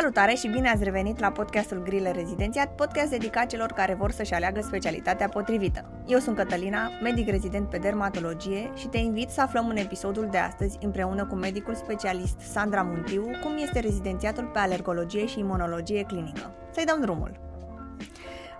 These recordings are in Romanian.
Salutare și bine ați revenit la podcastul Grile Rezidențiat, podcast dedicat celor care vor să-și aleagă specialitatea potrivită. Eu sunt Cătălina, medic rezident pe dermatologie și te invit să aflăm în episodul de astăzi împreună cu medicul specialist Sandra Muntiu cum este rezidențiatul pe alergologie și imunologie clinică. Să-i dăm drumul!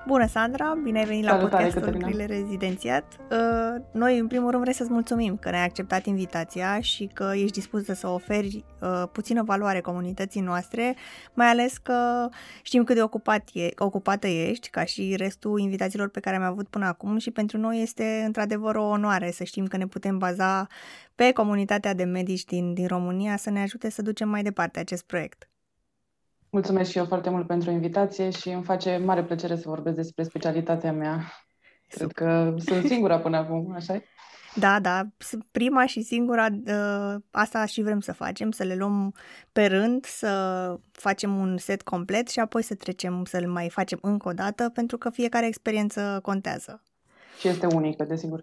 Bună, Sandra! Bine ai venit Salutare, la podcastul Grile Rezidențiat. Uh, noi, în primul rând, vrem să-ți mulțumim că ne-ai acceptat invitația și că ești dispusă să oferi uh, puțină valoare comunității noastre, mai ales că știm cât de ocupat e, ocupată ești, ca și restul invitațiilor pe care am avut până acum și pentru noi este într-adevăr o onoare să știm că ne putem baza pe comunitatea de medici din, din România să ne ajute să ducem mai departe acest proiect. Mulțumesc și eu foarte mult pentru invitație și îmi face mare plăcere să vorbesc despre specialitatea mea. Cred că sunt singura până acum, așa Da, da, prima și singura, ă, asta și vrem să facem, să le luăm pe rând, să facem un set complet și apoi să trecem să-l mai facem încă o dată, pentru că fiecare experiență contează. Și este unică, desigur.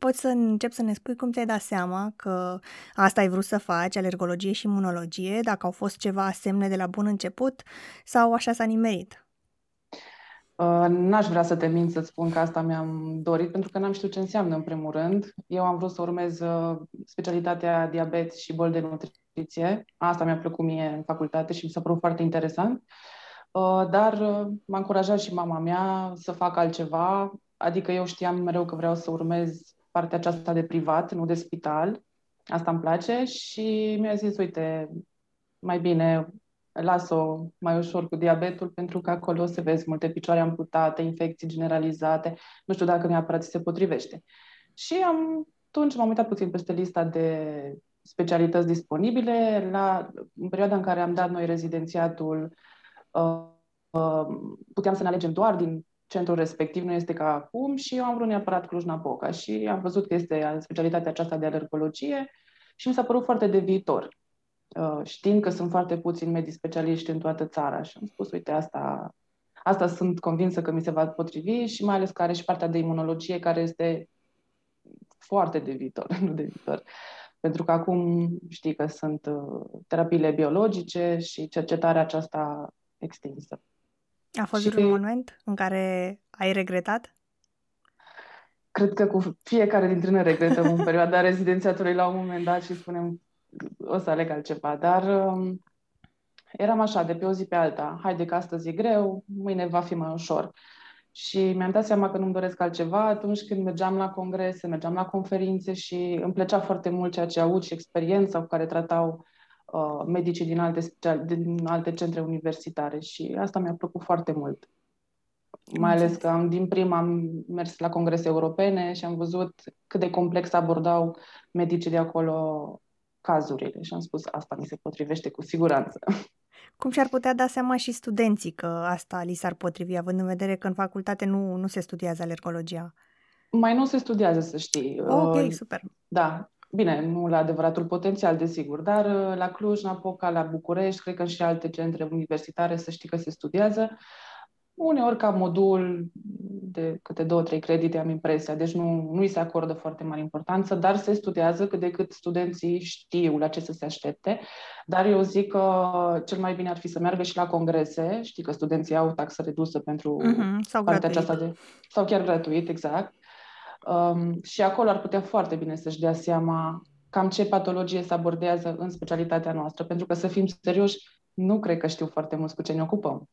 Poți să încep să ne spui cum ți-ai dat seama că asta ai vrut să faci, alergologie și imunologie, dacă au fost ceva semne de la bun început sau așa s-a nimerit? Uh, n-aș vrea să te mint să-ți spun că asta mi-am dorit, pentru că n-am știut ce înseamnă în primul rând. Eu am vrut să urmez uh, specialitatea diabet și boli de nutriție. Asta mi-a plăcut mie în facultate și mi s-a părut foarte interesant. Uh, dar m-a încurajat și mama mea să fac altceva, adică eu știam mereu că vreau să urmez partea aceasta de privat, nu de spital. Asta îmi place și mi-a zis, uite, mai bine las-o mai ușor cu diabetul pentru că acolo se vezi multe picioare amputate, infecții generalizate. Nu știu dacă neapărat se potrivește. Și am, atunci m-am uitat puțin peste lista de specialități disponibile. La, în perioada în care am dat noi rezidențiatul, uh, uh, puteam să ne alegem doar din centrul respectiv nu este ca acum și eu am vrut neapărat Cluj-Napoca și am văzut că este specialitatea aceasta de alergologie și mi s-a părut foarte de viitor. Uh, știind că sunt foarte puțini medici specialiști în toată țara și am spus, uite, asta, asta sunt convinsă că mi se va potrivi și mai ales că are și partea de imunologie care este foarte de viitor, nu de viitor. Pentru că acum știi că sunt uh, terapiile biologice și cercetarea aceasta extinsă. A fost și... un moment în care ai regretat? Cred că cu fiecare dintre noi regretăm în perioada rezidențiatului la un moment dat și spunem o să aleg altceva, dar um, eram așa, de pe o zi pe alta, haide că astăzi e greu, mâine va fi mai ușor. Și mi-am dat seama că nu-mi doresc altceva atunci când mergeam la congrese, mergeam la conferințe și îmi plăcea foarte mult ceea ce aud și experiența cu care tratau uh, medicii din alte, special, din alte centre universitare și asta mi-a plăcut foarte mult. Mai ales că am, din prima am mers la congrese europene și am văzut cât de complex abordau medicii de acolo cazurile și am spus asta mi se potrivește cu siguranță. Cum și-ar putea da seama și studenții că asta li s-ar potrivi, având în vedere că în facultate nu, nu se studiază alergologia? Mai nu se studiază, să știi. Ok, uh, super. Da, Bine, nu la adevăratul potențial, desigur, dar uh, la Cluj, Napoca, la București, cred că și alte centre universitare, să știi că se studiază. Uneori ca modul de câte două, trei credite am impresia, deci nu, nu îi se acordă foarte mare importanță, dar se studiază cât de cât studenții știu la ce să se aștepte. Dar eu zic că cel mai bine ar fi să meargă și la congrese, știi că studenții au taxă redusă pentru mm-hmm, sau partea gratuit. aceasta de... Sau chiar gratuit, exact. Um, și acolo ar putea foarte bine să-și dea seama cam ce patologie se abordează în specialitatea noastră, pentru că să fim serioși, nu cred că știu foarte mult cu ce ne ocupăm.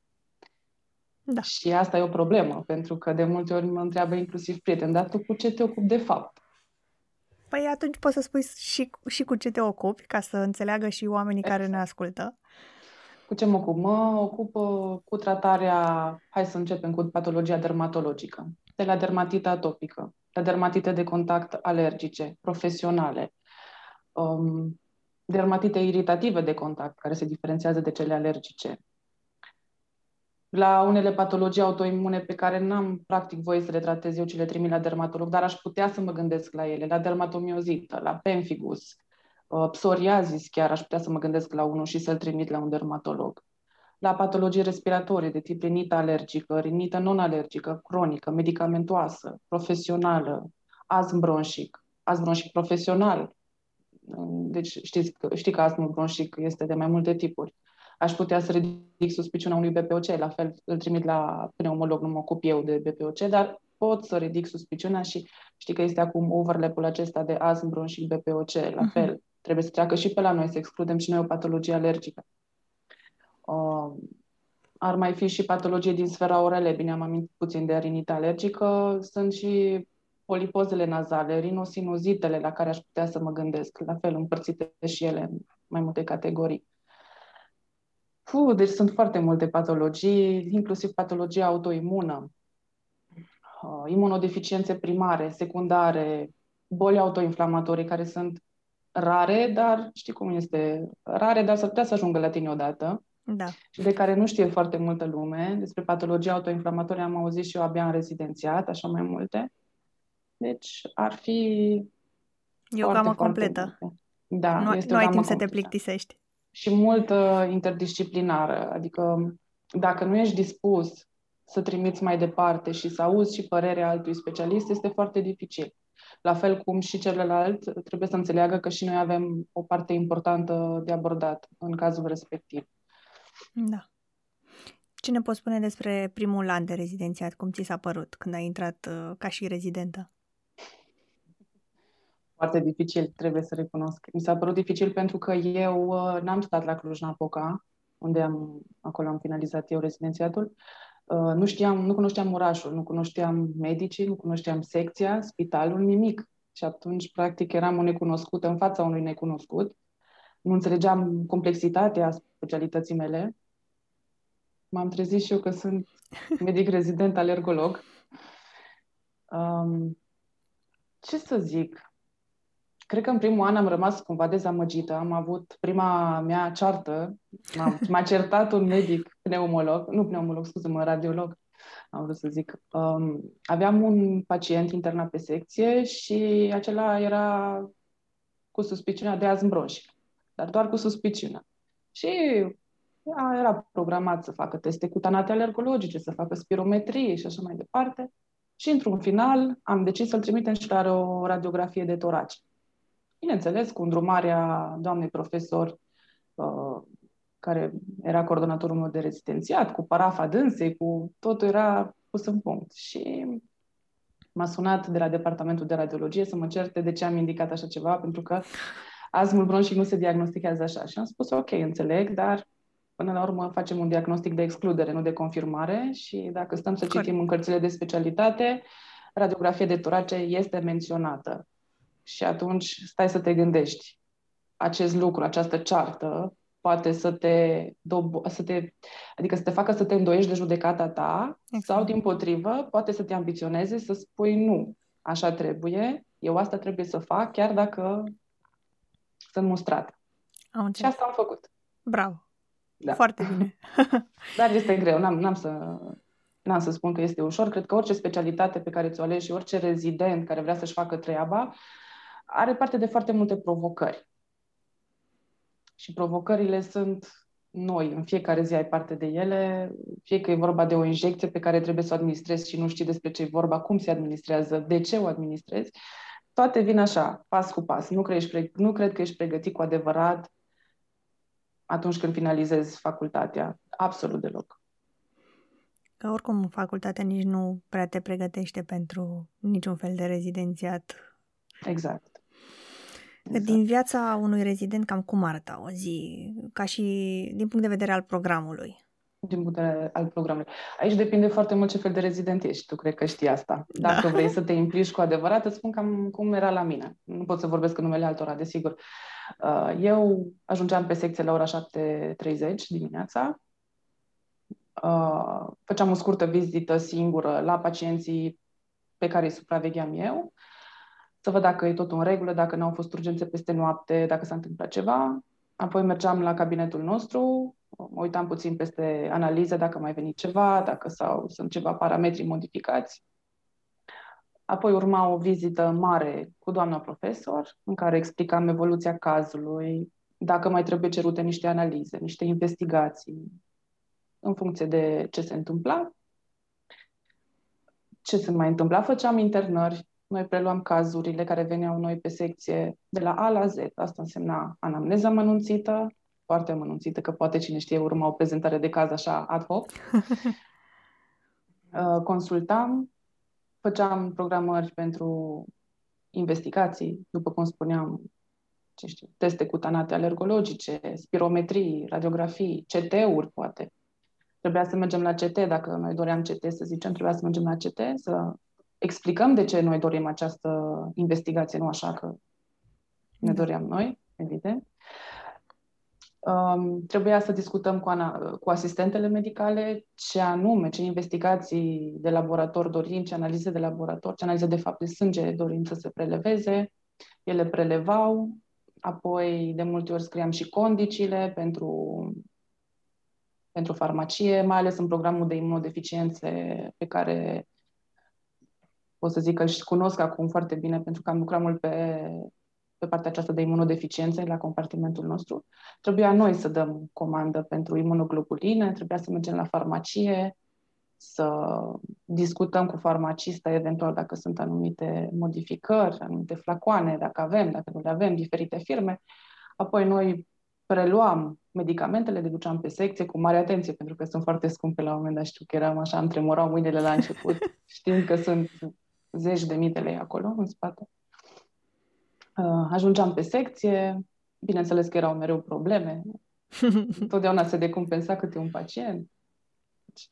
Da. Și asta e o problemă, pentru că de multe ori mă întreabă inclusiv prieteni, dar tu cu ce te ocupi de fapt? Păi atunci poți să spui și, și cu ce te ocupi, ca să înțeleagă și oamenii exact. care ne ascultă. Cu ce mă ocup? Mă ocup uh, cu tratarea, hai să începem cu patologia dermatologică, de la dermatită atopică, la dermatite de contact alergice, profesionale, um, dermatite iritative de contact, care se diferențiază de cele alergice, la unele patologii autoimune pe care n-am practic voie să le tratez eu, ci le trimit la dermatolog, dar aș putea să mă gândesc la ele, la dermatomiozită, la pemphigus, uh, psoriazis chiar aș putea să mă gândesc la unul și să-l trimit la un dermatolog. La patologii respiratorii de tip rinită alergică, rinită non-alergică, cronică, medicamentoasă, profesională, astm bronșic, astm bronșic profesional. Deci știți, știi că astmul bronșic este de mai multe tipuri aș putea să ridic suspiciunea unui BPOC, la fel îl trimit la pneumolog, nu mă ocup eu de BPOC, dar pot să ridic suspiciunea și știi că este acum overlap-ul acesta de astm și BPOC, la uh-huh. fel, trebuie să treacă și pe la noi, să excludem și noi o patologie alergică. Uh, ar mai fi și patologie din sfera orele, bine am amintit puțin de rinită alergică, sunt și polipozele nazale, rinosinuzitele la care aș putea să mă gândesc, la fel împărțite și ele în mai multe categorii. Puh, deci sunt foarte multe patologii, inclusiv patologia autoimună, uh, imunodeficiențe primare, secundare, boli autoinflamatorii care sunt rare, dar știi cum este, rare, dar s-ar putea să ajungă la tine odată. Da. Și de care nu știe foarte multă lume. Despre patologia autoinflamatorie am auzit și eu abia în rezidențiat, așa mai multe. Deci ar fi E o gamă completă. Multe. Da, nu, este nu o ai timp completă. să te plictisești. Și mult uh, interdisciplinară. Adică dacă nu ești dispus să trimiți mai departe și să auzi și părerea altui specialist, este foarte dificil. La fel cum și celălalt trebuie să înțeleagă că și noi avem o parte importantă de abordat în cazul respectiv. Da. Ce ne poți spune despre primul an de rezidențiat? Cum ți s-a părut când ai intrat uh, ca și rezidentă? Foarte dificil, trebuie să recunosc. Mi s-a părut dificil pentru că eu uh, n-am stat la Cluj-Napoca, unde am, acolo am finalizat eu rezidențiatul. Uh, nu știam, nu cunoșteam orașul, nu cunoșteam medicii, nu cunoșteam secția, spitalul, nimic. Și atunci, practic, eram o necunoscută în fața unui necunoscut. Nu înțelegeam complexitatea specialității mele. M-am trezit și eu că sunt medic rezident alergolog. Um, ce să zic? Cred că în primul an am rămas cumva dezamăgită. Am avut prima mea ceartă. M-a, m-a certat un medic pneumolog, nu pneumolog, scuze-mă, radiolog, am vrut să zic. Um, aveam un pacient internat pe secție și acela era cu suspiciunea de azm bronșic, dar doar cu suspiciunea. Și era programat să facă teste cutanate alergologice, să facă spirometrie și așa mai departe. Și într-un final am decis să-l trimitem și la o radiografie de torace. Bineînțeles, cu îndrumarea doamnei profesor, uh, care era coordonatorul meu de rezidențiat, cu parafa dânsei, cu totul era pus în punct. Și m-a sunat de la departamentul de radiologie să mă certe de ce am indicat așa ceva, pentru că azmul bronșic nu se diagnostichează așa. Și am spus, ok, înțeleg, dar până la urmă facem un diagnostic de excludere, nu de confirmare și dacă stăm să citim în cărțile de specialitate, radiografia de torace este menționată. Și atunci stai să te gândești. Acest lucru, această ceartă, poate să te, do- să te adică să te facă să te îndoiești de judecata ta exact. sau, din potrivă, poate să te ambiționeze să spui nu, așa trebuie, eu asta trebuie să fac, chiar dacă sunt mustrată. Am și asta am făcut. Bravo! Da. Foarte bine. Dar este greu, n-am, n-am să n-am să spun că este ușor. Cred că orice specialitate pe care ți-o alegi și orice rezident care vrea să-și facă treaba are parte de foarte multe provocări. Și provocările sunt noi, în fiecare zi ai parte de ele, fie că e vorba de o injecție pe care trebuie să o administrezi și nu știi despre ce e vorba, cum se administrează, de ce o administrezi, toate vin așa, pas cu pas. Nu cred, nu cred că ești pregătit cu adevărat atunci când finalizezi facultatea. Absolut deloc. Că oricum facultatea nici nu prea te pregătește pentru niciun fel de rezidențiat. Exact. Exact. Din viața unui rezident, cam cum arăta o zi, ca și din punct de vedere al programului? Din punct de vedere al programului. Aici depinde foarte mult ce fel de rezident ești. Tu cred că știi asta. Da. Dacă da. vrei să te implici cu adevărat, îți spun cam cum era la mine. Nu pot să vorbesc în numele altora, desigur. Uh, eu ajungeam pe secție la ora 7.30 dimineața. Uh, făceam o scurtă vizită singură la pacienții pe care îi supravegheam eu să văd dacă e tot în regulă, dacă nu au fost urgențe peste noapte, dacă s-a întâmplat ceva. Apoi mergeam la cabinetul nostru, mă uitam puțin peste analize dacă mai venit ceva, dacă sau sunt ceva parametri modificați. Apoi urma o vizită mare cu doamna profesor, în care explicam evoluția cazului, dacă mai trebuie cerute niște analize, niște investigații, în funcție de ce se întâmpla. Ce se mai întâmpla? Făceam internări noi preluam cazurile care veneau noi pe secție de la A la Z. Asta însemna anamneza mănunțită, foarte amănunțită, că poate cine știe urma o prezentare de caz așa ad hoc. Uh, consultam, făceam programări pentru investigații, după cum spuneam, ce știu, teste cutanate alergologice, spirometrii, radiografii, CT-uri, poate. Trebuia să mergem la CT, dacă noi doream CT, să zicem, trebuia să mergem la CT, să explicăm de ce noi dorim această investigație, nu așa că ne da. doream noi, evident. Um, trebuia să discutăm cu, ana- cu asistentele medicale ce anume, ce investigații de laborator dorim, ce analize de laborator, ce analize de fapt de sânge dorim să se preleveze. Ele prelevau, apoi de multe ori scriam și condițiile pentru, pentru farmacie, mai ales în programul de imunodeficiențe pe care pot să zic că îl cunosc acum foarte bine pentru că am lucrat mult pe pe partea aceasta de imunodeficiențe la compartimentul nostru. Trebuia noi să dăm comandă pentru imunoglobuline, trebuia să mergem la farmacie, să discutăm cu farmacista eventual dacă sunt anumite modificări, anumite flacoane, dacă avem, dacă nu le avem, diferite firme. Apoi noi preluam medicamentele, le duceam pe secție cu mare atenție, pentru că sunt foarte scumpe la un moment dat. Știu că eram așa, îmi tremurau mâinile la început, știind că sunt zeci de mii de lei acolo în spate. Uh, ajungeam pe secție, bineînțeles că erau mereu probleme, întotdeauna se decompensa câte un pacient. Deci,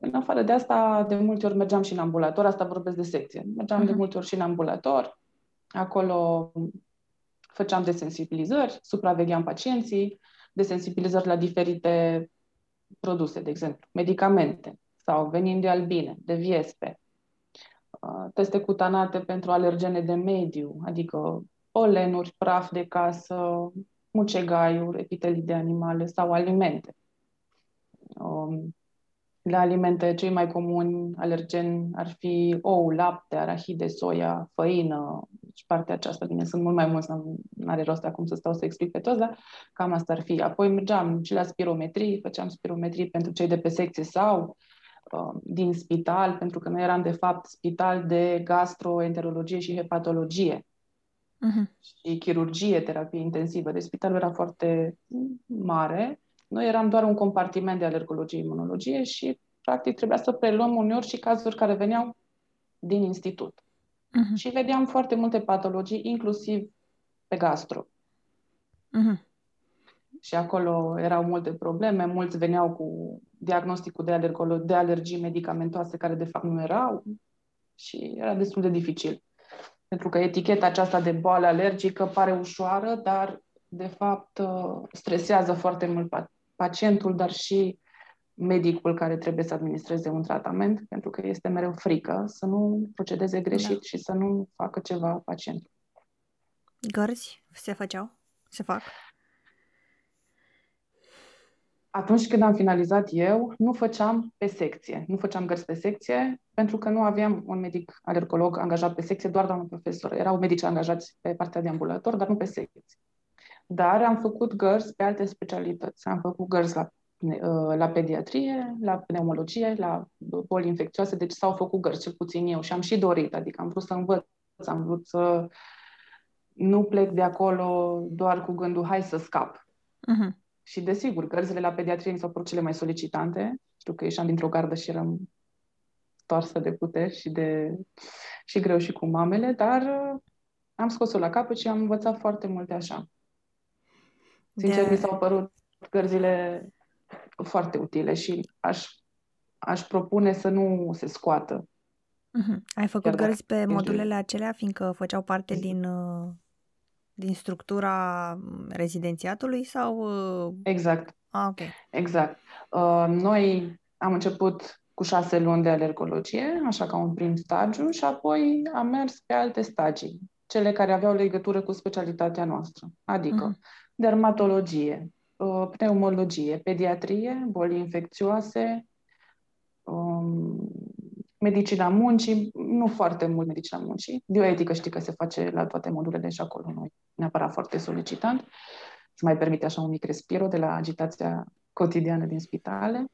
în afară de asta, de multe ori mergeam și în ambulator, asta vorbesc de secție. Mergeam uh-huh. de mhm. multe ori și în ambulator, acolo făceam desensibilizări, supravegheam pacienții, desensibilizări la diferite produse, de exemplu, medicamente sau venind de albine, de viespe, teste cutanate pentru alergene de mediu, adică polenuri, praf de casă, mucegaiuri, epitelii de animale sau alimente. Um, la alimente cei mai comuni alergeni ar fi ou, lapte, arahide, soia, făină, deci partea aceasta, bine, sunt mult mai mulți, nu are rost acum să stau să explic pe toți, dar cam asta ar fi. Apoi mergeam și la spirometrii, făceam spirometrii pentru cei de pe secție sau Uh, din spital, pentru că noi eram de fapt spital de gastroenterologie și hepatologie uh-huh. și chirurgie, terapie intensivă. Deci spitalul era foarte mare. Noi eram doar un compartiment de alergologie imunologie și practic trebuia să preluăm uneori și cazuri care veneau din institut. Uh-huh. Și vedeam foarte multe patologii, inclusiv pe gastro. Uh-huh și acolo erau multe probleme, mulți veneau cu diagnosticul de, alergolo- de alergii medicamentoase care de fapt nu erau și era destul de dificil. Pentru că eticheta aceasta de boală alergică pare ușoară, dar de fapt uh, stresează foarte mult pacientul, dar și medicul care trebuie să administreze un tratament, pentru că este mereu frică să nu procedeze greșit da. și să nu facă ceva pacientul. Gărzi se făceau? Se fac? Atunci când am finalizat eu, nu făceam pe secție. Nu făceam gărzi pe secție, pentru că nu aveam un medic alergolog angajat pe secție, doar doamnă profesor. Erau medici angajați pe partea de ambulator, dar nu pe secție. Dar am făcut gărzi pe alte specialități. Am făcut gărzi la, uh, la pediatrie, la pneumologie, la boli infecțioase, deci s-au făcut gărzi, cel puțin eu, și am și dorit, adică am vrut să învăț, am vrut să nu plec de acolo doar cu gândul, hai să scap. Uh-huh. Și desigur, cărțile la pediatrie s-au părut cele mai solicitante. Știu că ieșeam dintr-o gardă și eram toarsă de puteri și, de, și greu și cu mamele, dar uh, am scos-o la capăt și am învățat foarte multe așa. Sincer, de... mi s-au părut cărțile foarte utile și aș, aș propune să nu se scoată. Uh-huh. Ai făcut gărzi pe modulele acelea, fiindcă făceau parte din uh, din structura rezidențiatului sau... Uh, exact. Ah, ok. Exact. Uh, noi am început cu șase luni de alergologie, așa ca un prim stagiu, și apoi am mers pe alte stagii, cele care aveau legătură cu specialitatea noastră, adică uh-huh. dermatologie, uh, pneumologie, pediatrie, boli infecțioase, um, medicina muncii, nu foarte mult medicina muncii. Bioetică știi că se face la toate modulele și acolo nu neapărat foarte solicitant. Se mai permite așa un mic respiro de la agitația cotidiană din spitale.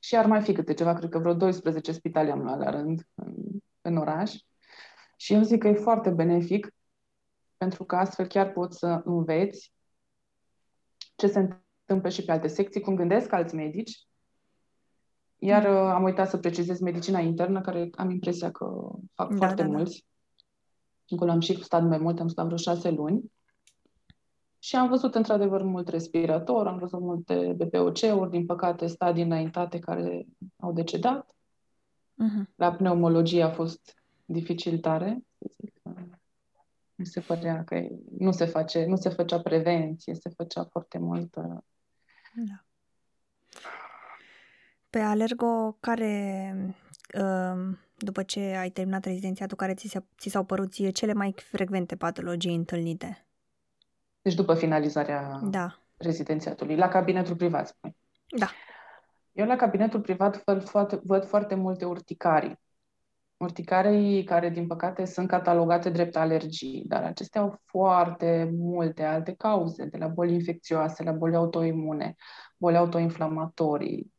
Și ar mai fi câte ceva, cred că vreo 12 spitale am luat la rând în, în oraș. Și eu zic că e foarte benefic, pentru că astfel chiar poți să înveți ce se întâmplă și pe alte secții, cum gândesc alți medici. Iar mm. am uitat să precizez medicina internă, care am impresia că fac da, foarte da, da. mulți. Da. Acolo am și stat mai mult, am stat vreo șase luni. Și am văzut într-adevăr mult respirator, am văzut multe BPOC-uri, din păcate stadii înaintate care au decedat. Uh-huh. La pneumologie a fost dificil tare. Mi se părea că nu se, face, nu se făcea prevenție, se făcea foarte mult. Da. Pe Alergo, care, um, după ce ai terminat rezidențiatul, care ți, ți s-au părut ție cele mai frecvente patologii întâlnite? Deci după finalizarea da. rezidențiatului, la cabinetul privat, spui. Da. Eu la cabinetul privat văd foarte, văd foarte multe urticarii. Urticarii care, din păcate, sunt catalogate drept alergii, dar acestea au foarte multe alte cauze, de la boli infecțioase, la boli autoimune, boli autoinflamatorii,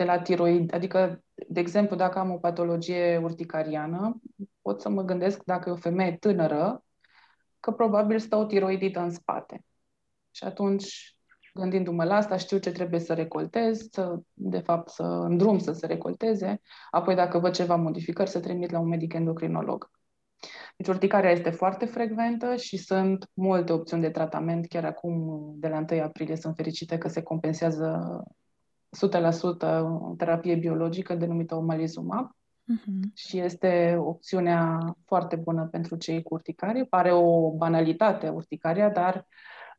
de la tiroid, adică, de exemplu, dacă am o patologie urticariană, pot să mă gândesc dacă e o femeie tânără, că probabil stă o tiroidită în spate. Și atunci, gândindu-mă la asta, știu ce trebuie să recoltez, să, de fapt să îndrum să se recolteze, apoi dacă văd ceva modificări, să trimit la un medic endocrinolog. Deci urticarea este foarte frecventă și sunt multe opțiuni de tratament. Chiar acum, de la 1 aprilie, sunt fericită că se compensează 100% terapie biologică denumită omalizumab uh-huh. și este opțiunea foarte bună pentru cei cu urticarie. Pare o banalitate urticaria, dar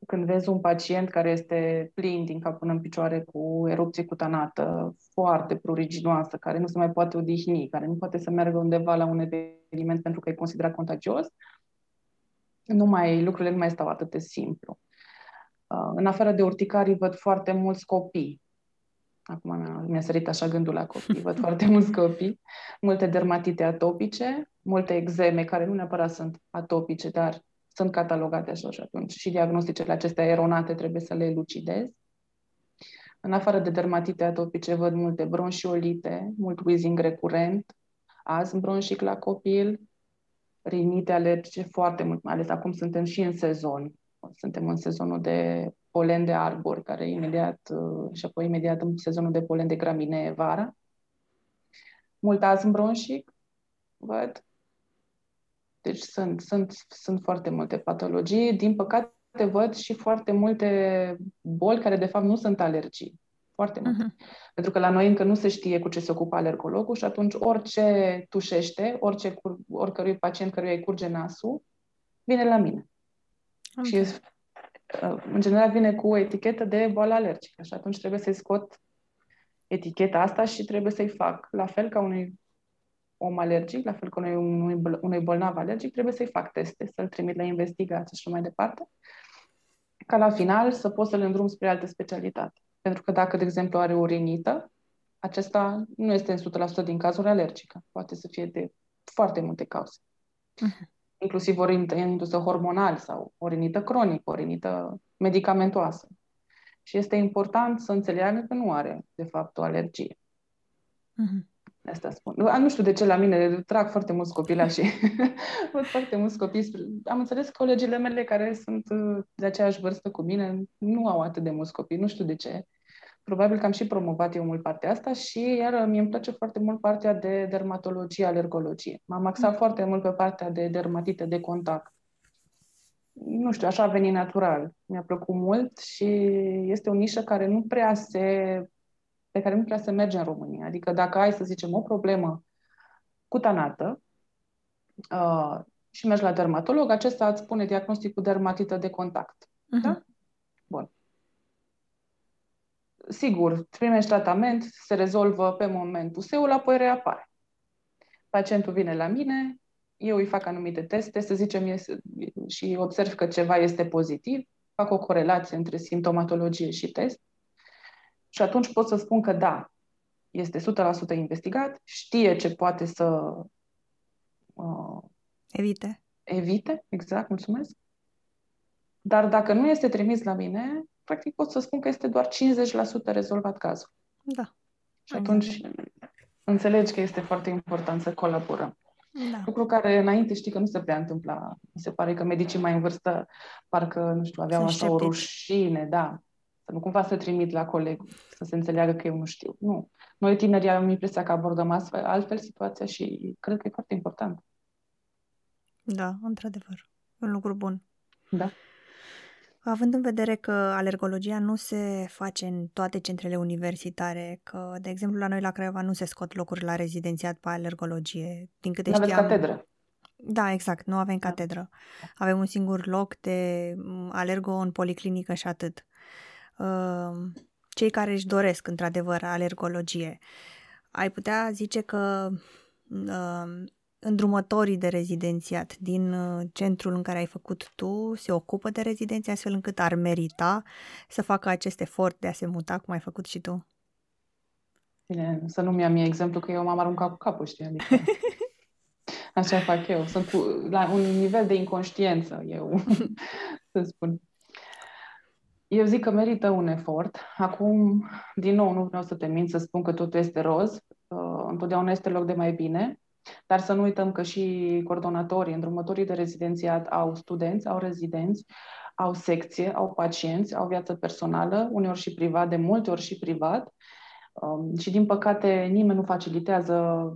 când vezi un pacient care este plin din cap până în picioare cu erupție cutanată foarte pruriginoasă, care nu se mai poate odihni, care nu poate să meargă undeva la un eveniment pentru că e considerat contagios, nu mai, lucrurile nu mai stau atât de simplu. Uh, în afară de urticarii, văd foarte mulți copii Acum mi-a sărit așa gândul la copii. Văd foarte mulți copii, multe dermatite atopice, multe exeme care nu neapărat sunt atopice, dar sunt catalogate așa și atunci și diagnosticele acestea eronate trebuie să le elucidez. În afară de dermatite atopice, văd multe bronșiolite, mult wheezing recurent, asm bronșic la copil, rinite alergice foarte mult, mai ales acum suntem și în sezon. Suntem în sezonul de polen de arbori, care imediat, uh, și apoi imediat în sezonul de polen de graminee vara. Mult azm bronșic, văd. Deci sunt, sunt, sunt foarte multe patologii. Din păcate văd și foarte multe boli care de fapt nu sunt alergii. Foarte multe. Uh-huh. Pentru că la noi încă nu se știe cu ce se ocupă alergologul și atunci orice tușește, orice, oricărui pacient căruia îi curge nasul, vine la mine. Okay. Și în general vine cu o etichetă de boală alergică și atunci trebuie să-i scot eticheta asta și trebuie să-i fac. La fel ca unui om alergic, la fel ca unui, unui, unui bolnav alergic, trebuie să-i fac teste, să-l trimit la investigație și mai departe, ca la final să pot să-l îndrum spre altă specialitate. Pentru că dacă, de exemplu, are o rinită, acesta nu este în 100% din cazuri alergică. Poate să fie de foarte multe cauze. Uh-huh inclusiv o rinită indusă hormonal sau o rinită cronică, o rinită medicamentoasă. Și este important să înțeleagă că nu are, de fapt, o alergie. Mm-hmm. Asta spun. Nu știu de ce la mine trag foarte mulți copilași. Văd foarte mulți copii. Am înțeles că colegile mele care sunt uh, de aceeași vârstă cu mine nu au atât de mulți copii. Nu știu de ce probabil că am și promovat eu mult partea asta și iar mi îmi place foarte mult partea de dermatologie, alergologie. M-am axat mm. foarte mult pe partea de dermatite de contact. Nu știu, așa a venit natural. Mi-a plăcut mult și este o nișă care nu prea se pe care nu prea se merge în România. Adică dacă ai, să zicem, o problemă cutanată uh, și mergi la dermatolog, acesta îți spune diagnosticul dermatită de contact. Uh-huh. Da? Bun sigur, primești tratament, se rezolvă pe moment puseul, apoi reapare. Pacientul vine la mine, eu îi fac anumite teste, să zicem, este, și observ că ceva este pozitiv, fac o corelație între simptomatologie și test și atunci pot să spun că da, este 100% investigat, știe ce poate să uh, evite. Evite, exact, mulțumesc. Dar dacă nu este trimis la mine, practic pot să spun că este doar 50% rezolvat cazul. Da. Și atunci înțelegi că este foarte important să colaborăm. Da. Lucru care înainte știi că nu se prea întâmpla. Mi se pare că medicii mai în vârstă parcă, nu știu, aveau așa o rușine, da. Să nu cumva să trimit la coleg, să se înțeleagă că eu nu știu. Nu. Noi tinerii am impresia că abordăm astfel, altfel situația și cred că e foarte important. Da, într-adevăr. Un lucru bun. Da. Având în vedere că alergologia nu se face în toate centrele universitare, că, de exemplu, la noi la Craiova nu se scot locuri la rezidențiat pe alergologie, din câte nu știam... aveți catedră. Da, exact, nu avem da. catedră. Avem un singur loc de alergo în policlinică și atât. Ehm, cei care își doresc, într-adevăr, alergologie, ai putea zice că ehm, îndrumătorii de rezidențiat din uh, centrul în care ai făcut tu se ocupă de rezidenție astfel încât ar merita să facă acest efort de a se muta cum ai făcut și tu? Bine, să nu-mi ia mie exemplu că eu m-am aruncat cu capul, știi? Adică așa fac eu. Sunt cu, la un nivel de inconștiență, eu, să spun. Eu zic că merită un efort. Acum, din nou, nu vreau să te mint să spun că totul este roz. Uh, întotdeauna este loc de mai bine. Dar să nu uităm că și coordonatorii, îndrumătorii de rezidențiat au studenți, au rezidenți, au secție, au pacienți, au viață personală, uneori și privat, de multe ori și privat. Um, și din păcate nimeni nu facilitează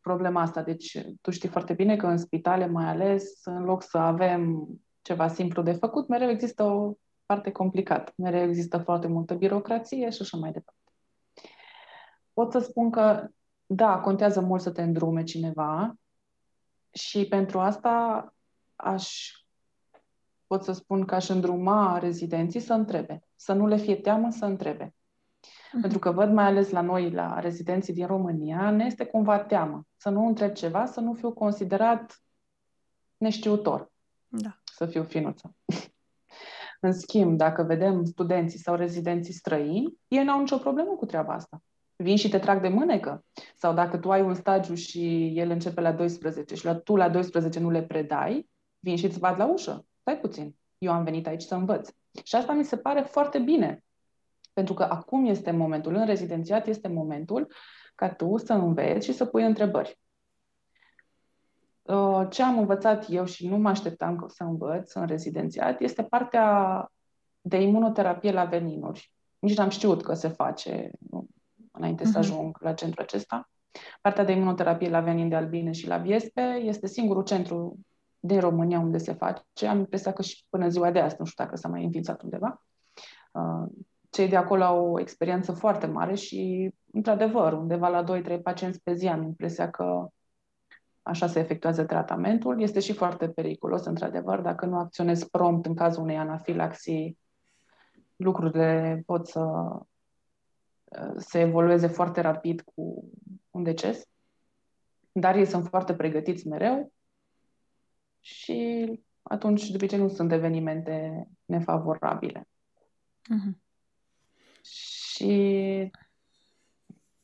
problema asta. Deci tu știi foarte bine că în spitale mai ales, în loc să avem ceva simplu de făcut, mereu există o parte complicată. Mereu există foarte multă birocrație și așa mai departe. Pot să spun că da, contează mult să te îndrume cineva și pentru asta aș pot să spun că aș îndruma rezidenții să întrebe, să nu le fie teamă să întrebe. Uh-huh. Pentru că văd mai ales la noi, la rezidenții din România, ne este cumva teamă să nu întreb ceva, să nu fiu considerat neștiutor. Da. Să fiu finuță. În schimb, dacă vedem studenții sau rezidenții străini, ei n-au nicio problemă cu treaba asta vin și te trag de mânecă. Sau dacă tu ai un stagiu și el începe la 12 și la, tu la 12 nu le predai, vin și îți bat la ușă. Stai puțin, eu am venit aici să învăț. Și asta mi se pare foarte bine. Pentru că acum este momentul, în rezidențiat este momentul ca tu să înveți și să pui întrebări. Uh, ce am învățat eu și nu mă așteptam să învăț în rezidențiat este partea de imunoterapie la veninuri. Nici n-am știut că se face înainte uh-huh. să mhm. ajung la centrul acesta. Partea de imunoterapie la venin de albine și la biespe este singurul centru din România unde se face. Am impresia că și până ziua de azi, nu știu dacă s-a mai înființat undeva. Uh, cei de acolo au o experiență foarte mare și, într-adevăr, undeva la 2-3 pacienți pe zi am impresia că așa se efectuează tratamentul. Este și foarte periculos, într-adevăr, dacă nu acționezi prompt în cazul unei anafilaxii, lucrurile pot să se evolueze foarte rapid cu un deces, dar ei sunt foarte pregătiți mereu și atunci, de obicei, nu sunt evenimente nefavorabile. Uh-huh. Și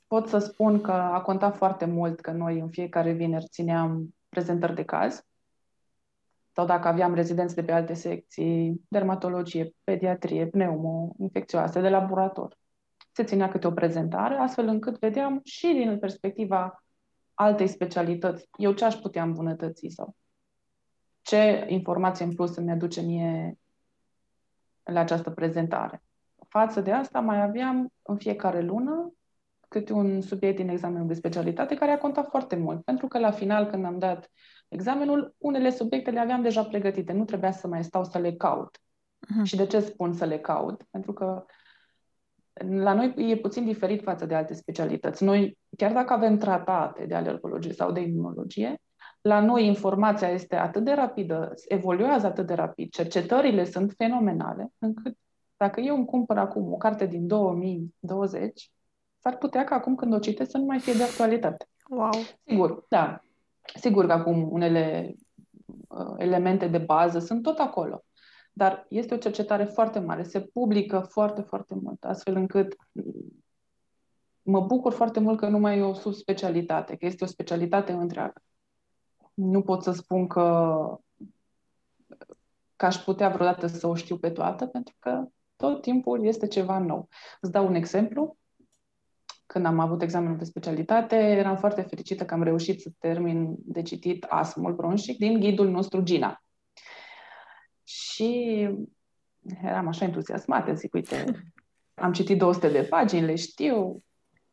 pot să spun că a contat foarte mult că noi în fiecare vineri țineam prezentări de caz sau dacă aveam rezidenți de pe alte secții, dermatologie, pediatrie, pneumo, infecțioase, de laborator se ținea câte o prezentare, astfel încât vedeam și din perspectiva altei specialități, eu ce aș putea îmbunătăți sau ce informație în plus îmi aduce mie la această prezentare. Față de asta mai aveam în fiecare lună câte un subiect din examenul de specialitate care a contat foarte mult, pentru că la final când am dat examenul, unele subiecte le aveam deja pregătite, nu trebuia să mai stau să le caut. Uh-huh. Și de ce spun să le caut? Pentru că la noi e puțin diferit față de alte specialități. Noi, chiar dacă avem tratate de alergologie sau de imunologie, la noi informația este atât de rapidă, evoluează atât de rapid, cercetările sunt fenomenale, încât dacă eu îmi cumpăr acum o carte din 2020, s-ar putea că acum când o citesc să nu mai fie de actualitate. Wow! Sigur, da. Sigur că acum unele uh, elemente de bază sunt tot acolo. Dar este o cercetare foarte mare, se publică foarte, foarte mult, astfel încât mă bucur foarte mult că nu mai e o subspecialitate, că este o specialitate întreagă. Nu pot să spun că, că aș putea vreodată să o știu pe toată, pentru că tot timpul este ceva nou. Îți dau un exemplu. Când am avut examenul de specialitate, eram foarte fericită că am reușit să termin de citit asmul bronșic din ghidul nostru GINA. Și Eram așa entuziasmată, zic, uite, am citit 200 de pagini, le știu,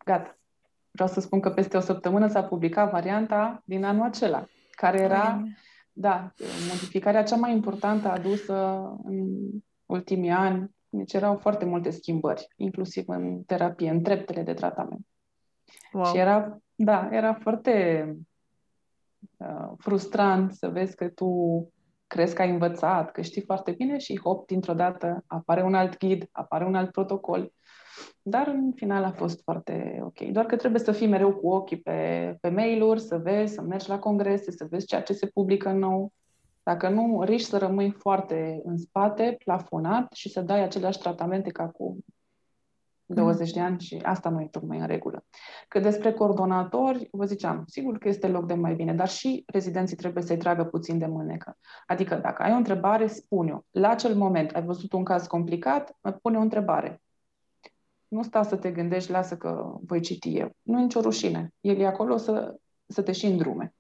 gata. Vreau să spun că peste o săptămână s-a publicat varianta din anul acela, care era, da, modificarea cea mai importantă adusă în ultimii ani. Deci erau foarte multe schimbări, inclusiv în terapie, în treptele de tratament. Wow. Și era, da, era foarte uh, frustrant să vezi că tu crezi că ai învățat, că știi foarte bine și hop, dintr-o dată apare un alt ghid, apare un alt protocol. Dar în final a fost foarte ok. Doar că trebuie să fii mereu cu ochii pe, pe mail-uri, să vezi, să mergi la congrese, să vezi ceea ce se publică nou. Dacă nu, riști să rămâi foarte în spate, plafonat și să dai aceleași tratamente ca cu 20 de ani și asta nu e tocmai în regulă. Că despre coordonatori, vă ziceam, sigur că este loc de mai bine, dar și rezidenții trebuie să-i tragă puțin de mânecă. Adică dacă ai o întrebare, spune-o. La acel moment ai văzut un caz complicat, pune o întrebare. Nu sta să te gândești, lasă că voi citi eu. Nu e nicio rușine. El e acolo să, să te și îndrume.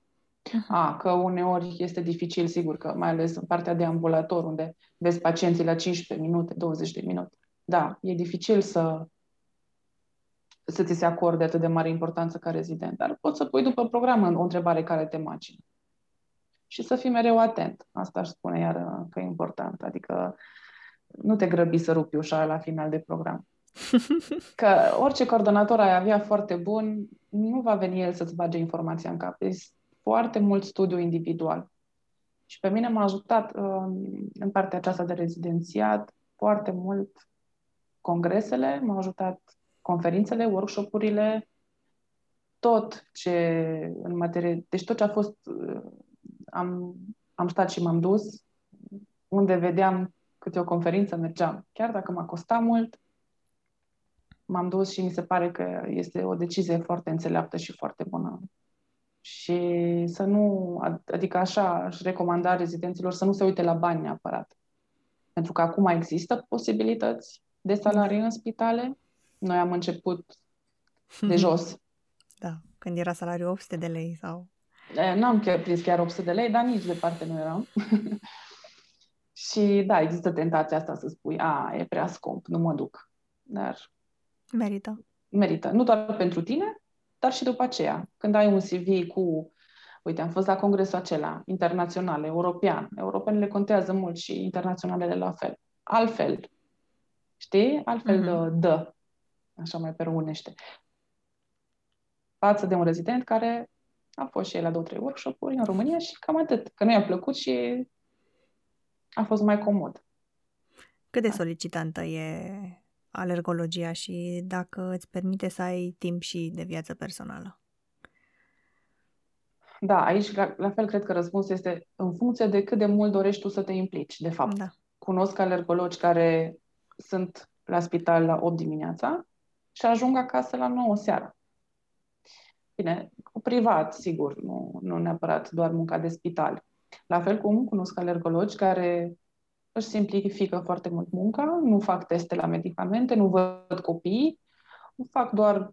Uh-huh. A, că uneori este dificil, sigur că mai ales în partea de ambulator, unde vezi pacienții la 15 minute, 20 de minute. Da, e dificil să să ți se acorde atât de mare importanță ca rezident, dar poți să pui după program o întrebare care te macină. Și să fii mereu atent. Asta aș spune iar că e important. Adică nu te grăbi să rupi ușa la final de program. Că orice coordonator ai avea foarte bun, nu va veni el să-ți bage informația în cap. Este foarte mult studiu individual. Și pe mine m-a ajutat um, în partea aceasta de rezidențiat foarte mult congresele, m-au ajutat conferințele, workshopurile, tot ce în materie, deci tot ce a fost, uh, am, am stat și m-am dus, unde vedeam câte o conferință mergeam. Chiar dacă m-a costat mult, m-am dus și mi se pare că este o decizie foarte înțeleaptă și foarte bună. Și să nu, adică așa aș recomanda rezidenților să nu se uite la bani neapărat. Pentru că acum există posibilități de salarii în spitale, noi am început de jos. Da, când era salariul 800 de lei sau... Nu am chiar prins chiar 800 de lei, dar nici departe nu eram. și da, există tentația asta să spui, a, e prea scump, nu mă duc. Dar... Merită. Merită. Nu doar pentru tine, dar și după aceea. Când ai un CV cu Uite, am fost la congresul acela, internațional, european. Europenele contează mult și internaționalele la fel. Altfel, știi? Altfel mm-hmm. de dă așa mai perunește. Față de un rezident care a fost și el la două, trei workshop-uri în România și cam atât. Că nu i-a plăcut și a fost mai comod. Cât de solicitantă e alergologia și dacă îți permite să ai timp și de viață personală? Da, aici la, la fel cred că răspunsul este în funcție de cât de mult dorești tu să te implici, de fapt. Da. Cunosc alergologi care sunt la spital la 8 dimineața și ajung acasă la 9 seara. Bine, cu privat, sigur, nu, nu neapărat doar munca de spital. La fel cum cunosc alergologi care își simplifică foarte mult munca, nu fac teste la medicamente, nu văd copii, fac doar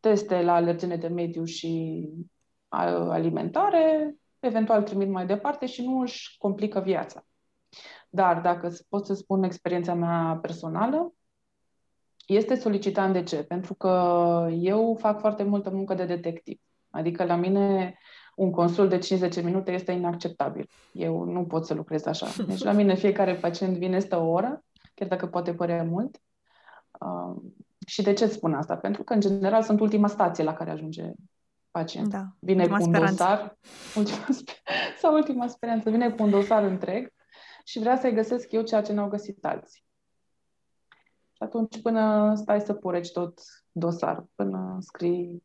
teste la alergene de mediu și alimentare, eventual trimit mai departe și nu își complică viața. Dar dacă pot să spun experiența mea personală, este solicitant de ce? Pentru că eu fac foarte multă muncă de detectiv. Adică la mine un consult de 50 minute este inacceptabil. Eu nu pot să lucrez așa. Deci la mine fiecare pacient vine, stă o oră, chiar dacă poate părea mult. Uh, și de ce spun asta? Pentru că, în general, sunt ultima stație la care ajunge pacient. Da. Vine ultima cu un speranță. dosar, ultima, sau ultima speranță, vine cu un dosar întreg și vrea să-i găsesc eu ceea ce n-au găsit alții. Și atunci până stai să pureci tot dosarul, până scrii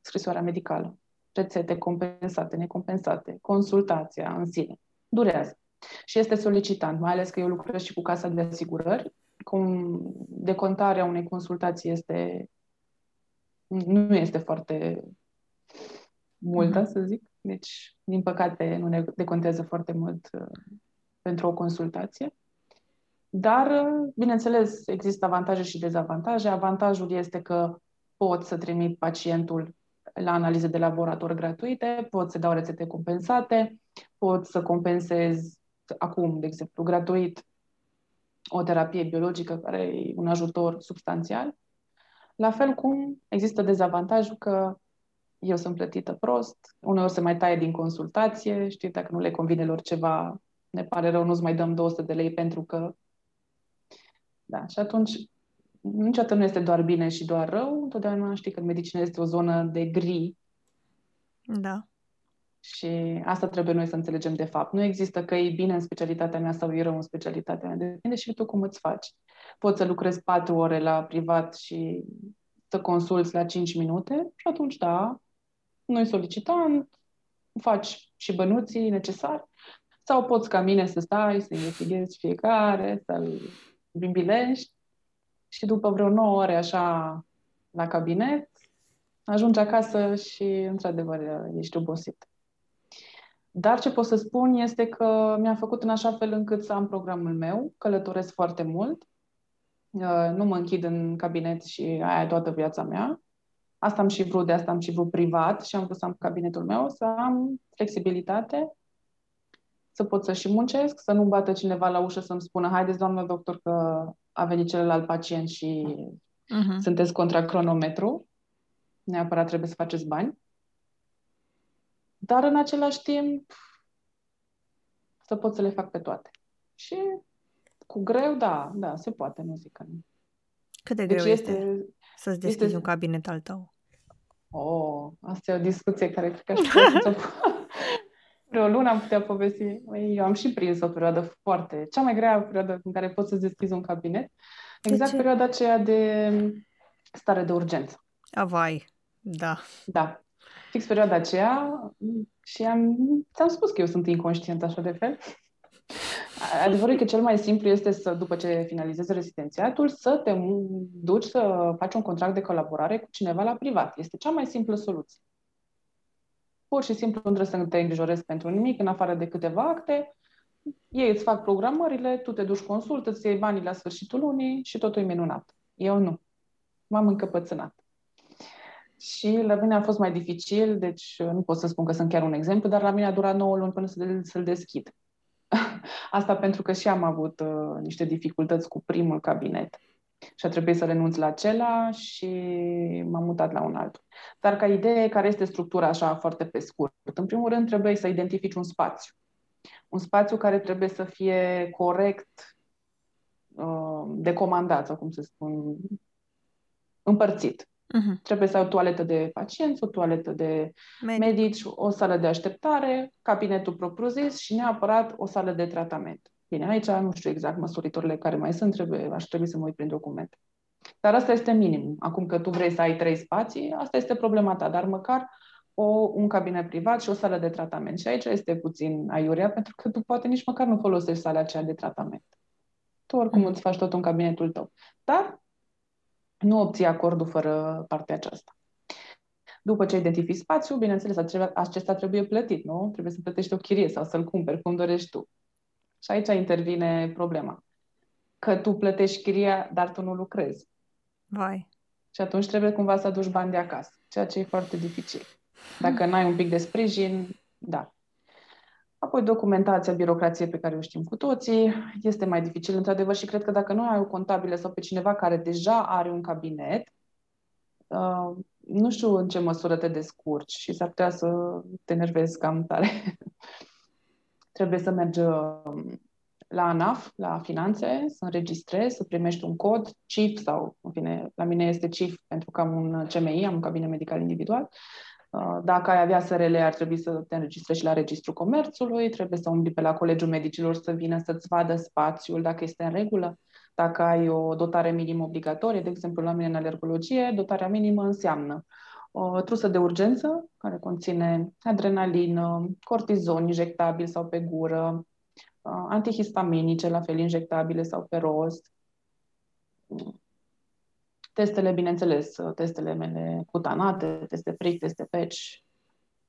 scrisoarea medicală, rețete compensate, necompensate, consultația în sine, durează. Și este solicitant, mai ales că eu lucrez și cu casa de asigurări, cum decontarea unei consultații este nu este foarte multă, mm-hmm. să zic. Deci, din păcate, nu ne decontează foarte mult uh, pentru o consultație. Dar, bineînțeles, există avantaje și dezavantaje. Avantajul este că pot să trimit pacientul la analize de laborator gratuite, pot să dau rețete compensate, pot să compensez acum, de exemplu, gratuit o terapie biologică care e un ajutor substanțial. La fel cum există dezavantajul că eu sunt plătită prost, uneori se mai taie din consultație, știi, dacă nu le convine lor ceva, ne pare rău, nu-ți mai dăm 200 de lei pentru că... Da, și atunci niciodată nu este doar bine și doar rău, întotdeauna știi că medicina este o zonă de gri. Da. Și asta trebuie noi să înțelegem de fapt. Nu există că e bine în specialitatea mea sau e rău în specialitatea mea. Depinde și tu cum îți faci. Poți să lucrezi patru ore la privat și să consulți la 5 minute și atunci, da, nu-i solicitant, faci și bănuții necesari sau poți ca mine să stai, să investighezi fiecare, să-l bimbilești și după vreo 9 ore așa la cabinet, ajungi acasă și, într-adevăr, ești obosit. Dar ce pot să spun este că mi-a făcut în așa fel încât să am programul meu, călătoresc foarte mult, uh, nu mă închid în cabinet și aia e toată viața mea. Asta am și vrut, de asta am și vrut privat și am vrut să am cabinetul meu, să am flexibilitate, să pot să și muncesc, să nu bată cineva la ușă să-mi spună haideți, doamnă doctor, că a venit celălalt pacient și uh-huh. sunteți contra cronometru. Neapărat trebuie să faceți bani. Dar în același timp să pot să le fac pe toate. Și cu greu, da, da, se poate, nu zic că nu. Cât de deci greu este, este să-ți deschizi este... un cabinet al tău? Oh, asta e o discuție care cred că aș putea vreo lună am putea povesti. Eu am și prins o perioadă foarte... Cea mai grea perioadă în care poți să deschizi un cabinet. Exact perioada aceea de stare de urgență. Avai, da. Da. Fix perioada aceea și am, ți-am spus că eu sunt inconștient așa de fel. Adevărul e că cel mai simplu este să, după ce finalizezi rezidențiatul, să te duci să faci un contract de colaborare cu cineva la privat. Este cea mai simplă soluție. Pur și simplu nu trebuie să te îngrijorezi pentru nimic, în afară de câteva acte. Ei îți fac programările, tu te duci consultă, îți iei banii la sfârșitul lunii și totul e minunat. Eu nu. M-am încăpățânat. Și la mine a fost mai dificil, deci nu pot să spun că sunt chiar un exemplu, dar la mine a durat 9 luni până să, să-l deschid. Asta pentru că și am avut uh, niște dificultăți cu primul cabinet și a trebuit să renunț la acela și m-am mutat la un altul. Dar ca idee, care este structura așa foarte pe scurt? În primul rând trebuie să identifici un spațiu. Un spațiu care trebuie să fie corect uh, decomandat, sau cum să spun, împărțit. Uh-huh. Trebuie să ai o toaletă de pacienți, o toaletă de Medic. medici, o sală de așteptare, cabinetul propriu-zis și neapărat o sală de tratament. Bine, aici nu știu exact măsuritorile care mai sunt, trebuie, aș trebui să mă uit prin documente. Dar asta este minim. Acum că tu vrei să ai trei spații, asta este problema ta, dar măcar o, un cabinet privat și o sală de tratament. Și aici este puțin aiurea, pentru că tu poate nici măcar nu folosești sala aceea de tratament. Tu oricum mm. îți faci tot în cabinetul tău. Dar nu obții acordul fără partea aceasta. După ce identifici spațiu, bineînțeles, acesta trebuie plătit, nu? Trebuie să plătești o chirie sau să-l cumperi cum dorești tu. Și aici intervine problema. Că tu plătești chiria, dar tu nu lucrezi. Vai. Și atunci trebuie cumva să aduci bani de acasă, ceea ce e foarte dificil. Dacă n-ai un pic de sprijin, da. Apoi documentația, birocrație pe care o știm cu toții, este mai dificil într-adevăr și cred că dacă nu ai o contabilă sau pe cineva care deja are un cabinet, uh, nu știu în ce măsură te descurci și s-ar putea să te enervezi cam tare. Trebuie să mergi um, la ANAF, la finanțe, să înregistrezi, să primești un cod, CIF sau, în fine, la mine este CIF pentru că am un CMI, am un cabinet medical individual. Uh, dacă ai avea SRL, ar trebui să te înregistrezi și la Registrul Comerțului, trebuie să umbli pe la Colegiul Medicilor să vină să-ți vadă spațiul, dacă este în regulă. Dacă ai o dotare minimă obligatorie, de exemplu la mine în alergologie, dotarea minimă înseamnă o trusă de urgență care conține adrenalină, cortizon injectabil sau pe gură, antihistaminice, la fel injectabile sau pe rost. Testele, bineînțeles, testele mele cutanate, teste pric, teste patch,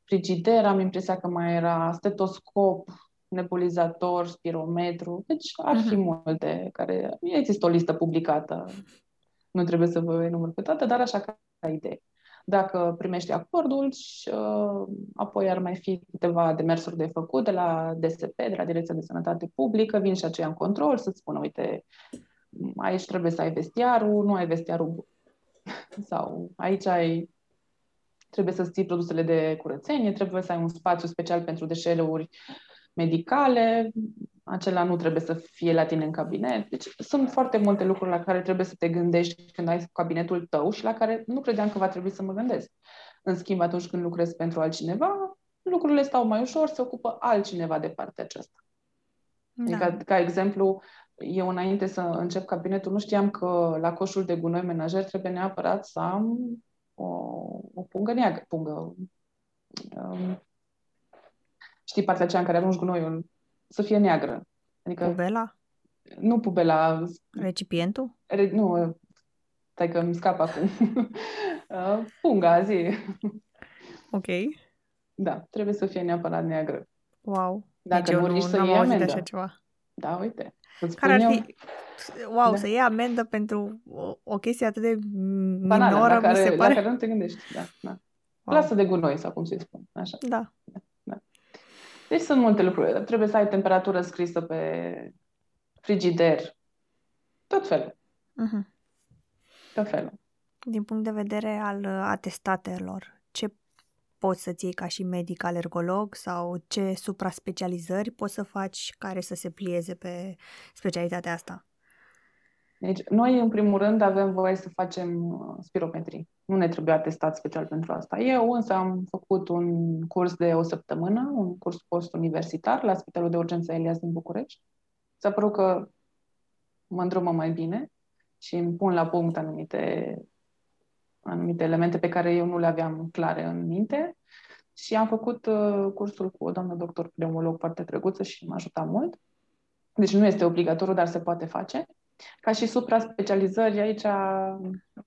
frigider, am impresia că mai era stetoscop, nebulizator, spirometru, deci ar fi uh-huh. multe care... Există o listă publicată, nu trebuie să vă enumăr pe toate, dar așa ca idee. Dacă primești acordul și uh, apoi ar mai fi câteva demersuri de făcut de la DSP, de la Direcția de Sănătate Publică, vin și aceia în control să-ți spună, uite, aici trebuie să ai vestiarul, nu ai vestiarul sau aici ai trebuie să ții produsele de curățenie, trebuie să ai un spațiu special pentru deșeuri medicale, acela nu trebuie să fie la tine în cabinet. Deci sunt foarte multe lucruri la care trebuie să te gândești când ai cabinetul tău și la care nu credeam că va trebui să mă gândesc. În schimb, atunci când lucrezi pentru altcineva, lucrurile stau mai ușor, se ocupă altcineva de partea aceasta. Da. Adică, ca exemplu, eu înainte să încep cabinetul, nu știam că la coșul de gunoi menajer trebuie neapărat să am o, o pungă neagră, pungă, um, știi partea aceea în care arunci gunoiul, să fie neagră. Adică, pubela? Nu pubela. Recipientul? Re, nu, stai că îmi scap acum. Uh, punga, zi. Ok. Da, trebuie să fie neapărat neagră. Wow. Dacă deci nu riști să iei amendă. Așa ceva. Da, uite. Care ar fi... Wow, da. să iei amendă pentru o, o chestie atât de Banală, minoră, la care, mi se pare... La care nu te gândești, da. da. Wow. Lasă de gunoi, sau cum se spun. Așa. Da. da. da. Deci sunt multe lucruri. Trebuie să ai temperatură scrisă pe frigider. Tot felul. Uh-huh. Tot felul. Din punct de vedere al atestatelor, ce poți să-ți iei ca și medic alergolog sau ce supra-specializări poți să faci care să se plieze pe specialitatea asta? Deci, noi, în primul rând, avem voie să facem uh, spirometrii. Nu ne trebuie atestat special pentru asta. Eu însă am făcut un curs de o săptămână, un curs post-universitar la Spitalul de Urgență Elias din București. S-a părut că mă îndrumă mai bine și îmi pun la punct anumite anumite elemente pe care eu nu le aveam clare în minte și am făcut uh, cursul cu o doamnă doctor pneumolog foarte drăguță și m-a ajutat mult. Deci nu este obligatoriu, dar se poate face. Ca și supra-specializări, aici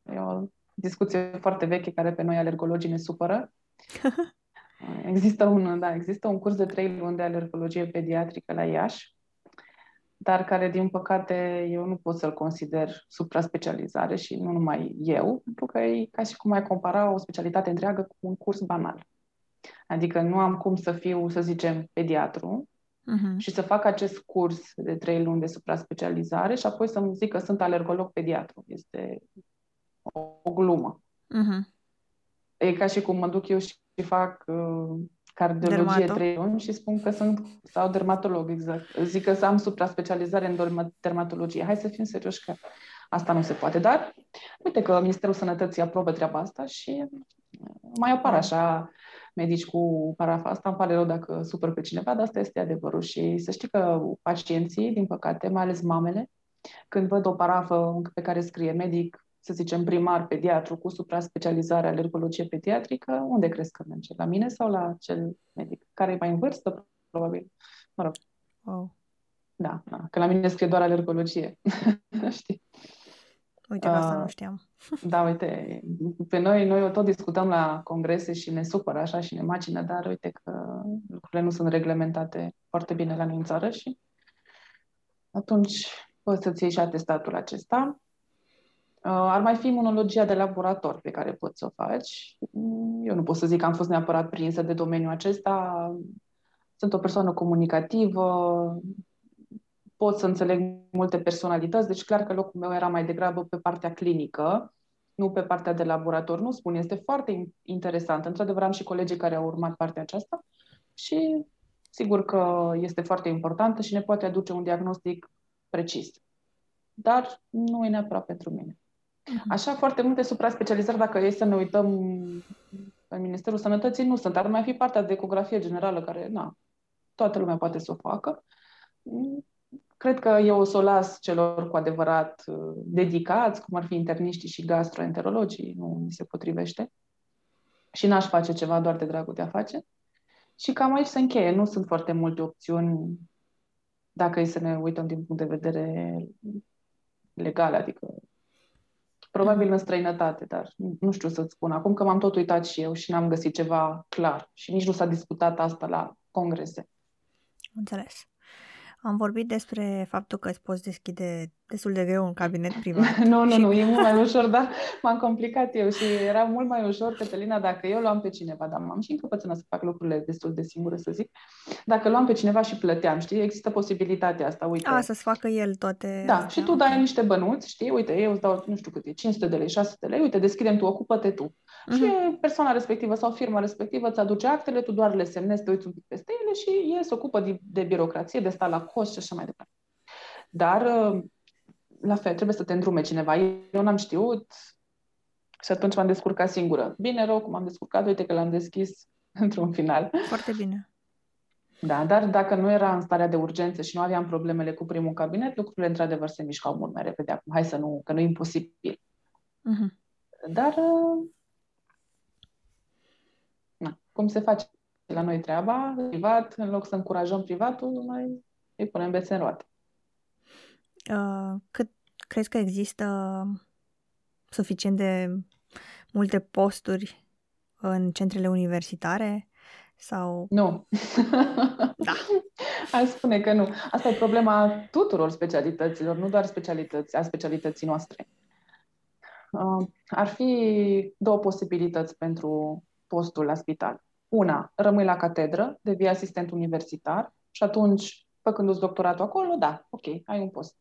e o discuție foarte veche care pe noi alergologii ne supără. Există un, da, există un curs de trei luni de alergologie pediatrică la Iași, dar care, din păcate, eu nu pot să-l consider supra-specializare și nu numai eu, pentru că e ca și cum ai compara o specialitate întreagă cu un curs banal. Adică nu am cum să fiu, să zicem, pediatru uh-huh. și să fac acest curs de trei luni de supra-specializare și apoi să-mi zic că sunt alergolog pediatru. Este o, o glumă. Uh-huh. E ca și cum mă duc eu și fac uh, cardiologie Dermato. trei luni și spun că sunt, sau dermatolog, exact. Zic că am supra-specializare în dermatologie. Hai să fim serioși că asta nu se poate. Dar uite că Ministerul Sănătății aprobă treaba asta și mai apar așa medici cu parafa. Asta îmi pare rău dacă supăr pe cineva, dar asta este adevărul. Și să știi că pacienții, din păcate, mai ales mamele, când văd o parafă pe care scrie medic să zicem, primar, pediatru cu supra-specializare alergologie pediatrică, unde crezi că merge? La mine sau la cel medic? Care e mai în vârstă, probabil? Mă rog. Wow. Da, da, că la mine scrie doar alergologie. Știi? Uite că asta uh, nu știam. da, uite, pe noi, noi tot discutăm la congrese și ne supără așa și ne macină, dar uite că lucrurile nu sunt reglementate foarte bine la noi în țară și atunci poți să-ți iei și atestatul acesta. Uh, ar mai fi imunologia de laborator pe care poți să o faci. Eu nu pot să zic că am fost neapărat prinsă de domeniul acesta. Sunt o persoană comunicativă, pot să înțeleg multe personalități, deci clar că locul meu era mai degrabă pe partea clinică, nu pe partea de laborator. Nu spun, este foarte interesant. Într-adevăr, am și colegii care au urmat partea aceasta și sigur că este foarte importantă și ne poate aduce un diagnostic precis. Dar nu e neapărat pentru mine. Mhm. Așa, foarte multe supra-specializări, dacă e să ne uităm în Ministerul Sănătății, nu sunt. Ar mai fi partea de ecografie generală, care, na, toată lumea poate să o facă. Cred că eu o să o las celor cu adevărat uh, dedicați, cum ar fi interniștii și gastroenterologii, nu mi se potrivește. Și n-aș face ceva doar de dragul de a face. Și cam aici se încheie. Nu sunt foarte multe opțiuni dacă e să ne uităm din punct de vedere legal, adică Probabil în străinătate, dar nu știu să-ți spun. Acum că m-am tot uitat și eu și n-am găsit ceva clar și nici nu s-a discutat asta la congrese. Înțeles. Am vorbit despre faptul că îți poți deschide destul de greu un cabinet privat. nu, nu, și... nu, e mult mai ușor, dar m-am complicat eu și era mult mai ușor, Cătălina, dacă eu luam pe cineva, dar m-am și încăpățânat să fac lucrurile destul de singură, să zic, dacă luam pe cineva și plăteam, știi, există posibilitatea asta, uite. A, să-ți facă el toate Da, astea. și tu dai niște bănuți, știi, uite, eu îți dau, nu știu cât e, 500 de lei, 600 de lei, uite, deschidem tu, ocupă-te tu. Uh-huh. Și persoana respectivă sau firma respectivă îți aduce actele, tu doar le semnezi, te uiți un pic peste ele și el se ocupă de, de birocrație, de sta la cost și așa mai departe. Dar la fel, trebuie să te îndrume cineva. Eu n-am știut și atunci m-am descurcat singură. Bine, rău, cum am descurcat, uite că l-am deschis într-un final. Foarte bine. Da, dar dacă nu era în starea de urgență și nu aveam problemele cu primul cabinet, lucrurile într-adevăr se mișcau mult mai repede acum. Hai să nu, că nu e imposibil. Uh-huh. Dar, na, cum se face la noi treaba, privat, în loc să încurajăm privatul, noi îi punem bețe în roate. Uh, cât crezi că există suficient de multe posturi în centrele universitare? Sau... Nu. Da. Aș spune că nu. Asta e problema tuturor specialităților, nu doar specialități, a specialității noastre. Uh, ar fi două posibilități pentru postul la spital. Una, rămâi la catedră, devii asistent universitar și atunci, făcându-ți doctoratul acolo, da, ok, ai un post.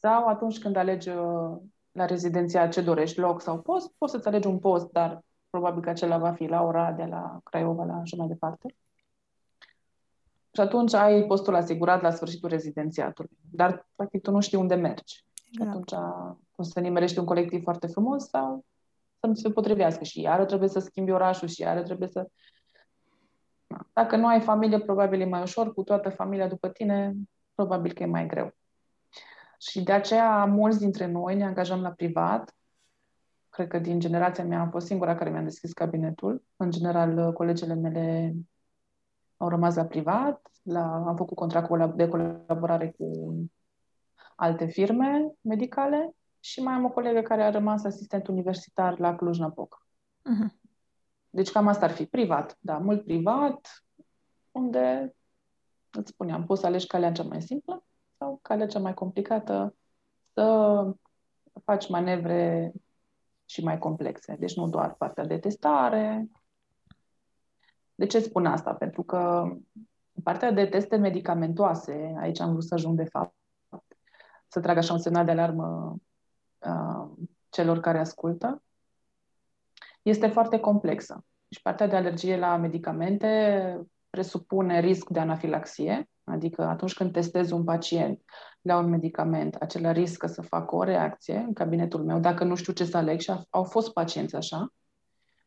Sau atunci când alegi uh, la rezidenția ce dorești, loc sau post, poți să-ți alegi un post, dar probabil că acela va fi la ora de la Craiova, la așa mai departe. Și atunci ai postul asigurat la sfârșitul rezidențiatului. Dar, practic, tu nu știi unde mergi. Și exact. atunci poți să nimerești un colectiv foarte frumos sau să nu se potrivească. Și iară trebuie să schimbi orașul și iară trebuie să... Dacă nu ai familie, probabil e mai ușor. Cu toată familia după tine, probabil că e mai greu. Și de aceea mulți dintre noi ne angajăm la privat. Cred că din generația mea am fost singura care mi-a deschis cabinetul. În general, colegele mele au rămas la privat, la, am făcut contract de colaborare cu alte firme medicale și mai am o colegă care a rămas asistent universitar la Cluj-Napoca. Uh-huh. Deci cam asta ar fi, privat, da, mult privat, unde, îți spuneam, poți să alegi calea cea mai simplă sau calea cea mai complicată să faci manevre și mai complexe. Deci nu doar partea de testare. De ce spun asta? Pentru că partea de teste medicamentoase, aici am vrut să ajung de fapt, să trag așa un semnal de alarmă uh, celor care ascultă, este foarte complexă. Și partea de alergie la medicamente presupune risc de anafilaxie, Adică atunci când testez un pacient la un medicament, acela riscă să facă o reacție în cabinetul meu, dacă nu știu ce să aleg și au fost pacienți așa.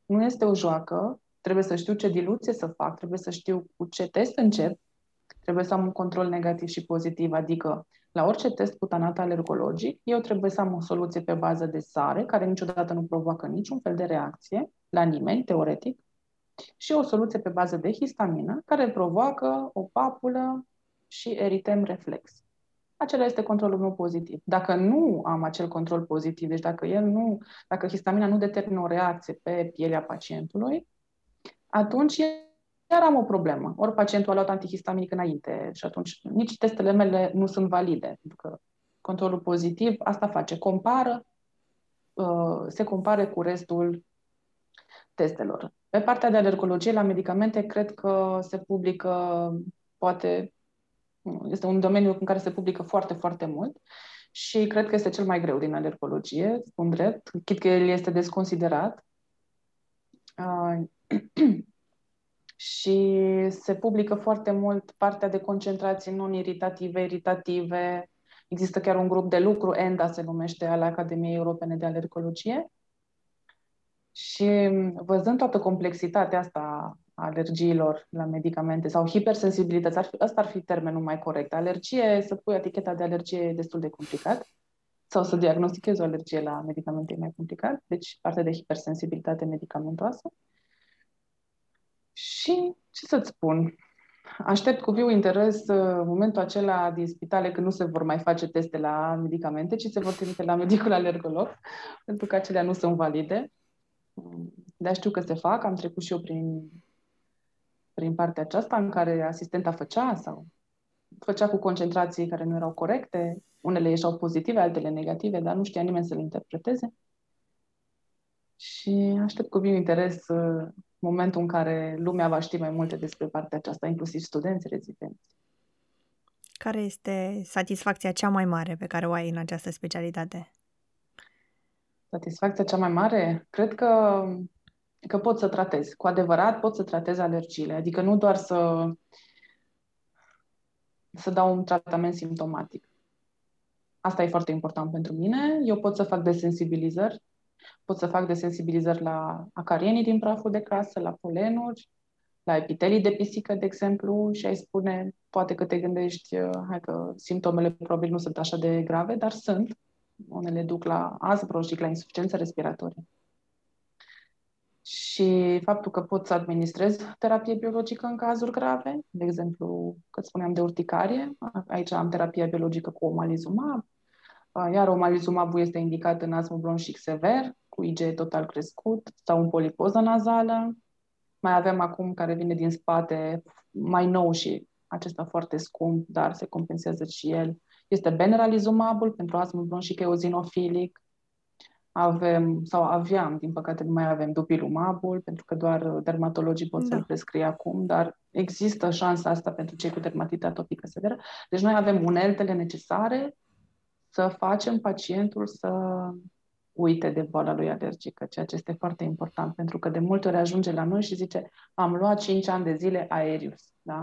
Nu este o joacă, trebuie să știu ce diluție să fac, trebuie să știu cu ce test încep, trebuie să am un control negativ și pozitiv, adică la orice test cutanat alergologic, eu trebuie să am o soluție pe bază de sare, care niciodată nu provoacă niciun fel de reacție la nimeni, teoretic, și o soluție pe bază de histamină, care provoacă o papulă și eritem reflex. Acela este controlul meu pozitiv. Dacă nu am acel control pozitiv, deci dacă el nu, dacă histamina nu determină o reacție pe pielea pacientului, atunci chiar am o problemă. Ori pacientul a luat antihistaminic înainte și atunci nici testele mele nu sunt valide, pentru că controlul pozitiv asta face, compară, uh, se compare cu restul testelor. Pe partea de alergologie la medicamente, cred că se publică poate este un domeniu în care se publică foarte, foarte mult și cred că este cel mai greu din alergologie, spun drept, chit că el este desconsiderat. Uh, și se publică foarte mult partea de concentrații non-iritative, iritative. Există chiar un grup de lucru, ENDA se numește, al Academiei Europene de Alergologie. Și văzând toată complexitatea asta alergiilor la medicamente sau hipersensibilități, ar fi, ăsta ar fi termenul mai corect. Alergie, să pui eticheta de alergie e destul de complicat sau să diagnostichezi o alergie la medicamente e mai complicat, deci partea de hipersensibilitate medicamentoasă. Și ce să-ți spun? Aștept cu viu interes uh, momentul acela din spitale când nu se vor mai face teste la medicamente, ci se vor trimite la medicul alergolog, pentru că acelea nu sunt valide. Dar știu că se fac, am trecut și eu prin prin partea aceasta în care asistenta făcea sau făcea cu concentrații care nu erau corecte, unele ieșeau pozitive, altele negative, dar nu știa nimeni să le interpreteze. Și aștept cu bine interes uh, momentul în care lumea va ști mai multe despre partea aceasta, inclusiv studenți rezidenți. Care este satisfacția cea mai mare pe care o ai în această specialitate? Satisfacția cea mai mare? Cred că, că pot să tratez. Cu adevărat pot să tratez alergiile. Adică nu doar să, să dau un tratament simptomatic. Asta e foarte important pentru mine. Eu pot să fac desensibilizări. Pot să fac desensibilizări la acarienii din praful de casă, la polenuri, la epitelii de pisică, de exemplu, și ai spune, poate că te gândești, uh, hai că simptomele probabil nu sunt așa de grave, dar sunt. Unele duc la și la insuficiență respiratorie. Și faptul că pot să administrez terapie biologică în cazuri grave, de exemplu, că spuneam de urticarie, aici am terapia biologică cu omalizumab, iar omalizumabul este indicat în astmă bronșic sever, cu IgE total crescut, sau în polipoză nazală. Mai avem acum care vine din spate, mai nou și acesta foarte scump, dar se compensează și el. Este benralizumabul pentru astmă bronșic eozinofilic. Avem, sau aveam, din păcate nu mai avem dupilumabul, pentru că doar dermatologii pot da. să-l prescrie acum, dar există șansa asta pentru cei cu dermatită atopică severă. Deci noi avem uneltele necesare să facem pacientul să uite de boala lui alergică, ceea ce este foarte important, pentru că de multe ori ajunge la noi și zice am luat 5 ani de zile aerius, da?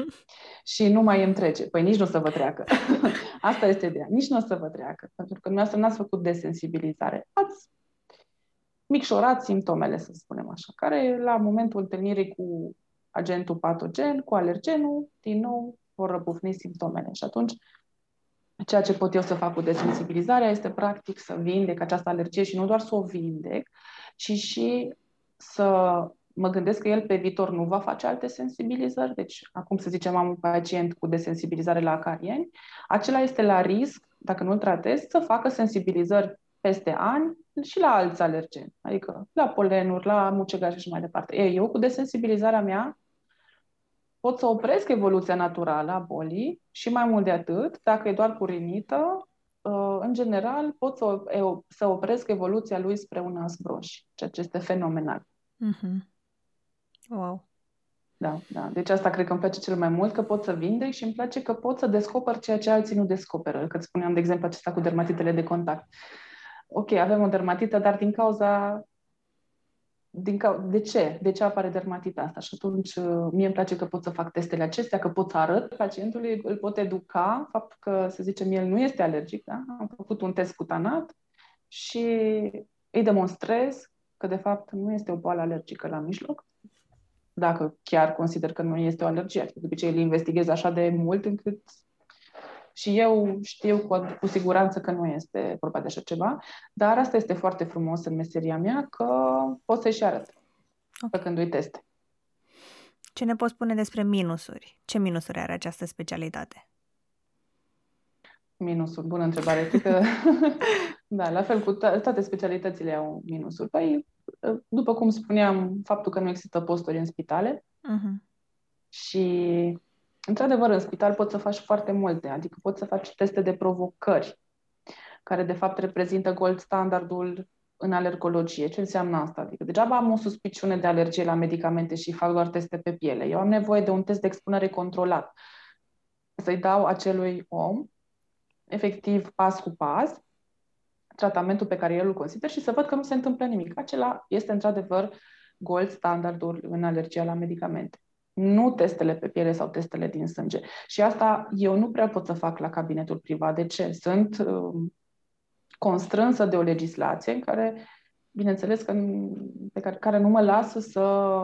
și nu mai îmi trece. Păi nici nu o să vă treacă. Asta este ideea. Nici nu o să vă treacă, pentru că dumneavoastră n-ați făcut desensibilizare. Ați micșorat simptomele, să spunem așa, care la momentul întâlnirii cu agentul patogen, cu alergenul, din nou vor răbufni simptomele. Și atunci Ceea ce pot eu să fac cu desensibilizarea este practic să vindec această alergie și nu doar să o vindec, ci și să mă gândesc că el pe viitor nu va face alte sensibilizări. Deci, acum să zicem, am un pacient cu desensibilizare la acarieni, acela este la risc, dacă nu-l tratez, să facă sensibilizări peste ani și la alți alergeni, adică la polenuri, la mucegași și mai departe. Ei, eu cu desensibilizarea mea pot să opresc evoluția naturală a bolii și mai mult de atât, dacă e doar cu rinită, uh, în general pot să, să opresc evoluția lui spre un nas broș, ceea ce este fenomenal. Mm-hmm. Wow! Da, da. Deci asta cred că îmi place cel mai mult, că pot să vindec și îmi place că pot să descoper ceea ce alții nu descoperă. Că spuneam, de exemplu, acesta cu dermatitele de contact. Ok, avem o dermatită, dar din cauza din ca... de ce? De ce apare dermatita asta? Și atunci uh, mie îmi place că pot să fac testele acestea, că pot să arăt pacientului, îl pot educa, faptul că, să zicem, el nu este alergic, da? am făcut un test cutanat și îi demonstrez că, de fapt, nu este o boală alergică la mijloc, dacă chiar consider că nu este o alergie. De obicei îl investighez așa de mult încât și eu știu cu, cu siguranță că nu este vorba de așa ceva, dar asta este foarte frumos în meseria mea, că pot să-și arăt okay. făcându-i teste. Ce ne poți spune despre minusuri? Ce minusuri are această specialitate? Minusuri, bună întrebare. Cred că, da, la fel cu to- toate specialitățile au minusuri. Păi, după cum spuneam, faptul că nu există posturi în spitale uh-huh. și Într-adevăr, în spital poți să faci foarte multe, adică poți să faci teste de provocări, care de fapt reprezintă gold standardul în alergologie. Ce înseamnă asta? Adică degeaba am o suspiciune de alergie la medicamente și fac doar teste pe piele. Eu am nevoie de un test de expunere controlat. Să-i dau acelui om, efectiv, pas cu pas, tratamentul pe care el îl consider și să văd că nu se întâmplă nimic. Acela este într-adevăr gold standardul în alergia la medicamente nu testele pe piele sau testele din sânge. Și asta eu nu prea pot să fac la cabinetul privat. De ce? Sunt uh, constrânsă de o legislație în care, bineînțeles, că, pe care, care nu mă lasă să,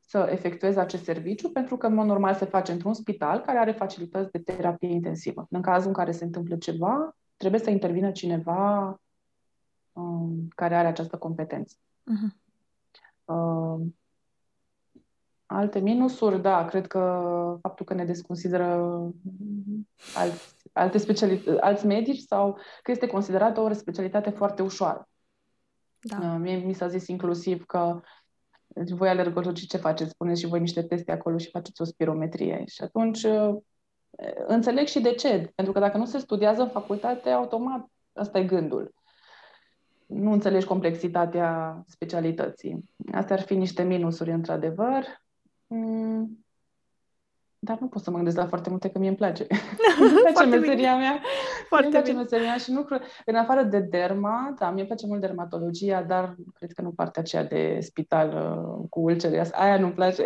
să efectuez acest serviciu, pentru că, în mod normal, se face într-un spital care are facilități de terapie intensivă. În cazul în care se întâmplă ceva, trebuie să intervină cineva um, care are această competență. Uh-huh. Uh, Alte minusuri, da, cred că faptul că ne desconsideră alți, alte speciali- alți medici sau că este considerată o specialitate foarte ușoară. Da. Uh, mie mi s-a zis inclusiv că voi alergologii ce faceți? Spuneți și voi niște teste acolo și faceți o spirometrie. Și atunci uh, Înțeleg și de ce. Pentru că dacă nu se studiază în facultate, automat, asta e gândul. Nu înțelegi complexitatea specialității. Astea ar fi niște minusuri, într-adevăr. Mm, dar nu pot să mă gândesc la foarte multe, că mie îmi place. îmi place meseria bine. mea. Foarte îmi place bine. meseria și nu În afară de derma, da, mie îmi place mult dermatologia, dar cred că nu partea aceea de spital uh, cu ulcere. Aia nu-mi place.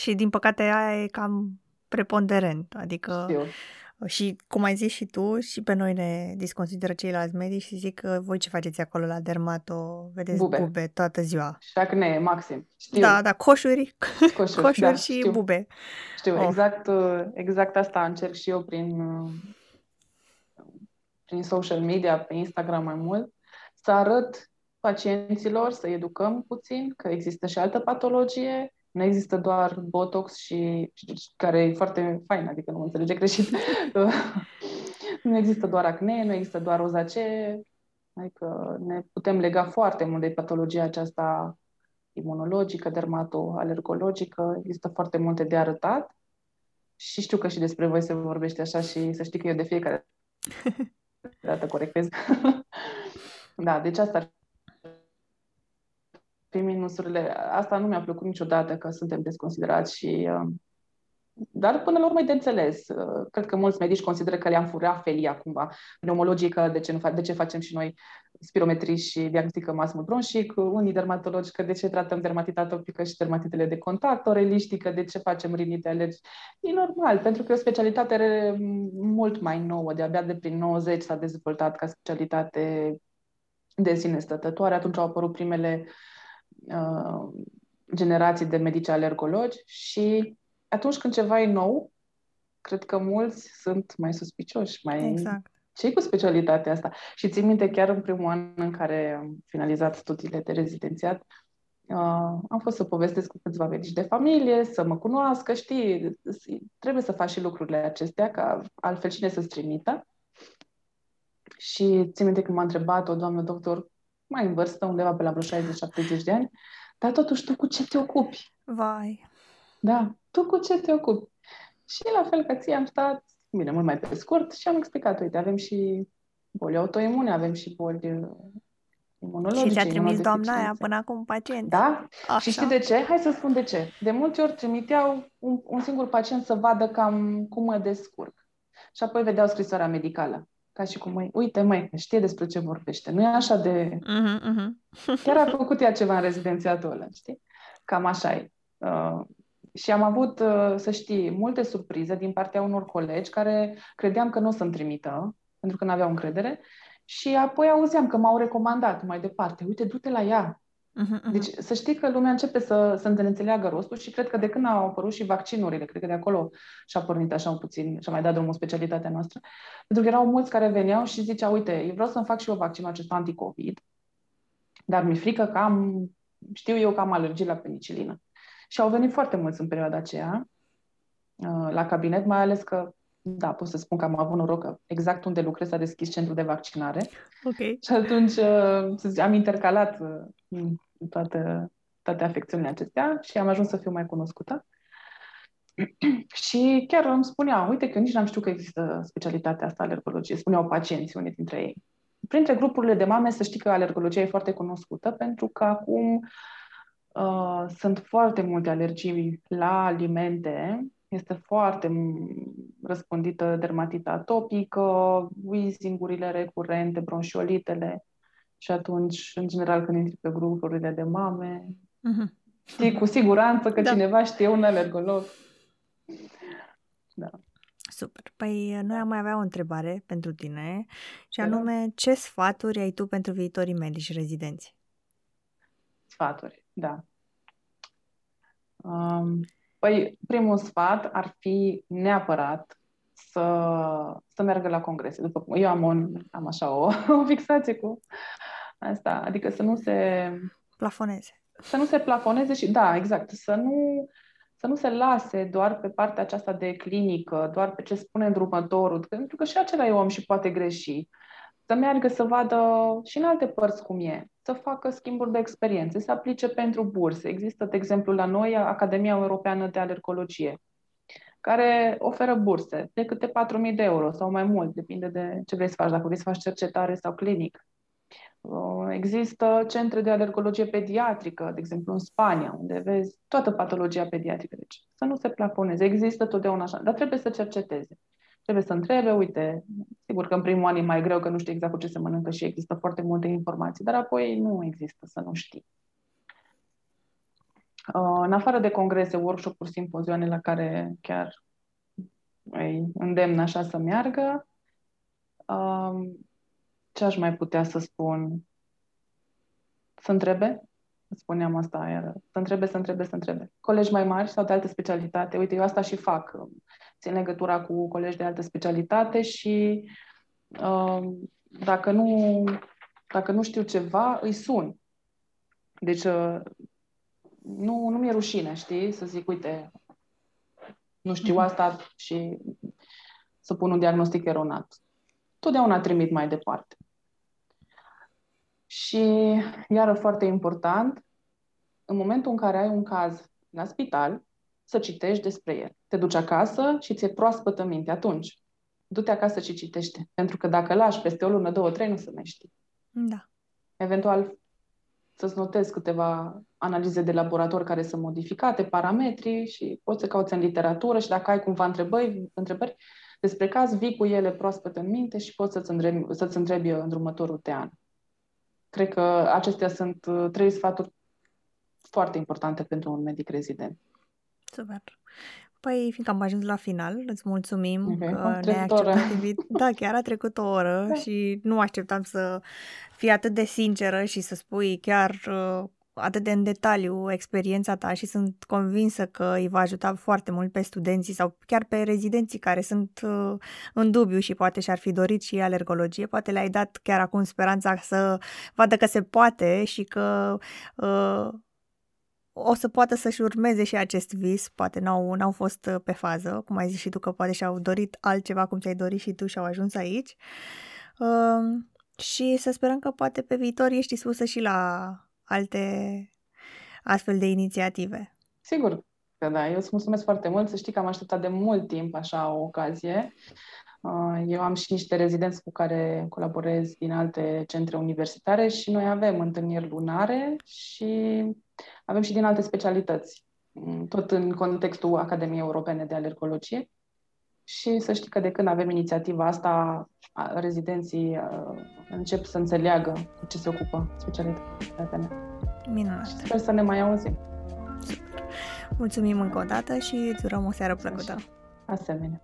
și din păcate aia e cam preponderent. Adică Știu. Și cum ai zis și tu, și pe noi ne disconsideră ceilalți medici și zic că voi ce faceți acolo la dermato, vedeți bube, bube toată ziua. Și acne, maxim. Știu. Da, da, coșuri, coșuri, coșuri da, și știu. bube. Știu, oh. exact, uh, exact asta încerc și eu prin, uh, prin social media, pe Instagram mai mult, să arăt pacienților, să educăm puțin că există și altă patologie, nu există doar Botox și, și care e foarte fain, adică nu înțelege greșit. nu există doar acne, nu există doar rozacee, adică ne putem lega foarte mult de patologia aceasta imunologică, dermatoalergologică, există foarte multe de arătat și știu că și despre voi se vorbește așa și să știi că eu de fiecare dată corectez. da, deci asta ar pe minusurile. Asta nu mi-a plăcut niciodată că suntem desconsiderați și... Uh, dar până la urmă e de înțeles. Uh, cred că mulți medici consideră că le-am furat felia cumva pneumologică, de ce, nu fa- de ce facem și noi spirometrii și diagnosticăm asmul bronșic, unii dermatologi că de ce tratăm dermatita atopică și dermatitele de contact, oreliștică, de ce facem rinite alergi. E normal, pentru că e o specialitate mult mai nouă, de-abia de prin 90 s-a dezvoltat ca specialitate de sine stătătoare. Atunci au apărut primele uh, Uh, generații de medici alergologi și atunci când ceva e nou, cred că mulți sunt mai suspicioși, mai... Exact. ce cu specialitatea asta? Și țin minte chiar în primul an în care am finalizat studiile de rezidențiat, uh, am fost să povestesc cu câțiva medici de familie, să mă cunoască, știi, trebuie să faci și lucrurile acestea, ca altfel cine să-ți trimită. Și țin minte când m-a întrebat o doamnă doctor mai în vârstă, undeva pe la vreo 60-70 de ani, dar totuși tu cu ce te ocupi? Vai. Da, tu cu ce te ocupi? Și la fel ca ție am stat, bine, mult mai pe scurt, și am explicat, uite, avem și boli autoimune, avem și boli uh, imunologice. Și ți-a trimis doamna aia până acum pacient. Da? Așa. Și știi de ce? Hai să spun de ce. De multe ori trimiteau un, un singur pacient să vadă cam cum mă descurc. Și apoi vedeau scrisoarea medicală ca și cum, măi, uite, măi, știe despre ce vorbește. Nu e așa de... Uh-huh, uh-huh. Chiar a făcut ea ceva în rezidențiatul ăla, știi? Cam așa e. Uh, și am avut, uh, să știi, multe surprize din partea unor colegi care credeam că nu o să-mi trimită, pentru că nu aveau încredere, și apoi auzeam că m-au recomandat mai departe. Uite, du-te la ea, Uh-huh, Deci să știi că lumea începe să, să înțeleagă rostul și cred că de când au apărut și vaccinurile, cred că de acolo și-a pornit așa un puțin și-a mai dat drumul specialitatea noastră, pentru că erau mulți care veneau și ziceau, uite, eu vreau să-mi fac și eu vaccinul acesta anticovid, dar mi-e frică că am, știu eu că am alergii la penicilină. Și au venit foarte mulți în perioada aceea uh, la cabinet, mai ales că da, pot să spun că am avut noroc că exact unde lucrez s-a deschis centrul de vaccinare. Ok. Și atunci uh, să zic, am intercalat uh, toate, toate afecțiunile acestea și am ajuns să fiu mai cunoscută. și chiar îmi spunea, uite că nici n-am știut că există specialitatea asta alergologie, spuneau pacienții, unii dintre ei. Printre grupurile de mame să știi că alergologia e foarte cunoscută pentru că acum uh, sunt foarte multe alergii la alimente este foarte răspândită dermatita atopică, wheezing-urile recurente, bronșiolitele și atunci, în general, când intri pe grupurile de mame, uh-huh. știi cu siguranță că da. cineva știe un alergolog. Da. Super. Păi noi am mai avea o întrebare pentru tine și anume, ce sfaturi ai tu pentru viitorii medici rezidenți? Sfaturi, da. Um, Păi, primul sfat ar fi neapărat să, să meargă la congrese. După cum eu am, un, am așa o, o fixație cu asta, adică să nu se... Plafoneze. Să nu se plafoneze și, da, exact, să nu, să nu se lase doar pe partea aceasta de clinică, doar pe ce spune îndrumătorul, pentru că și acela e om și poate greși. Să meargă să vadă și în alte părți cum e să facă schimburi de experiențe, să aplice pentru burse. Există, de exemplu, la noi Academia Europeană de Alergologie. care oferă burse de câte 4.000 de euro sau mai mult, depinde de ce vrei să faci, dacă vrei să faci cercetare sau clinic. Uh, există centre de alergologie pediatrică, de exemplu în Spania, unde vezi toată patologia pediatrică. Deci să nu se plafoneze. Există totdeauna așa, dar trebuie să cerceteze. Trebuie să întrebe, uite, sigur că în primul an e mai greu că nu știi exact cu ce se mănâncă și există foarte multe informații, dar apoi nu există să nu știi. Uh, în afară de congrese, workshop-uri, simpozioane la care chiar îi îndemn așa să meargă, um, ce aș mai putea să spun? Să întrebe? Spuneam asta iar. Să întrebe, să întrebe, să întrebe. Colegi mai mari sau de altă specialitate. Uite, eu asta și fac. Țin legătura cu colegi de altă specialitate și um, dacă, nu, dacă nu știu ceva, îi sun. Deci uh, nu, nu mi-e rușine, știi? Să zic, uite, nu știu mhm. asta și să pun un diagnostic eronat. Totdeauna trimit mai departe. Și, iară, foarte important, în momentul în care ai un caz la spital, să citești despre el. Te duci acasă și ți-e proaspătă minte atunci. Du-te acasă și citește. Pentru că dacă lași peste o lună, două, trei, nu se mai știi. Da. Eventual să-ți notezi câteva analize de laborator care sunt modificate, parametri și poți să cauți în literatură și dacă ai cumva întrebări, întrebări despre caz, vii cu ele proaspăt în minte și poți să-ți întrebi, să-ți întrebi în următorul te an. Cred că acestea sunt uh, trei sfaturi foarte importante pentru un medic rezident. Super. Păi, fiindcă am ajuns la final, îți mulțumim okay. că ne-ai acceptat invit. Da, chiar a trecut o oră da. și nu așteptam să fii atât de sinceră și să spui chiar uh, atât de în detaliu experiența ta și sunt convinsă că îi va ajuta foarte mult pe studenții sau chiar pe rezidenții care sunt uh, în dubiu și poate și-ar fi dorit și alergologie. Poate le-ai dat chiar acum speranța să vadă că se poate și că uh, o să poată să-și urmeze și acest vis, poate n-au, n-au fost uh, pe fază, cum ai zis și tu, că poate și-au dorit altceva cum ți-ai dorit și tu și au ajuns aici. Uh, și să sperăm că poate pe viitor ești dispusă și la alte astfel de inițiative. Sigur că da, eu îți mulțumesc foarte mult, să știi că am așteptat de mult timp așa o ocazie. Uh, eu am și niște rezidenți cu care colaborez din alte centre universitare și noi avem întâlniri lunare și avem și din alte specialități, mm, tot în contextul Academiei Europene de Alergologie. Și să știi că de când avem inițiativa asta, rezidenții încep să înțeleagă cu ce se ocupă specialitatea mea. Minunat. Și sper să ne mai auzim. Mulțumim încă o dată și îți urăm o seară plăcută. Asemenea.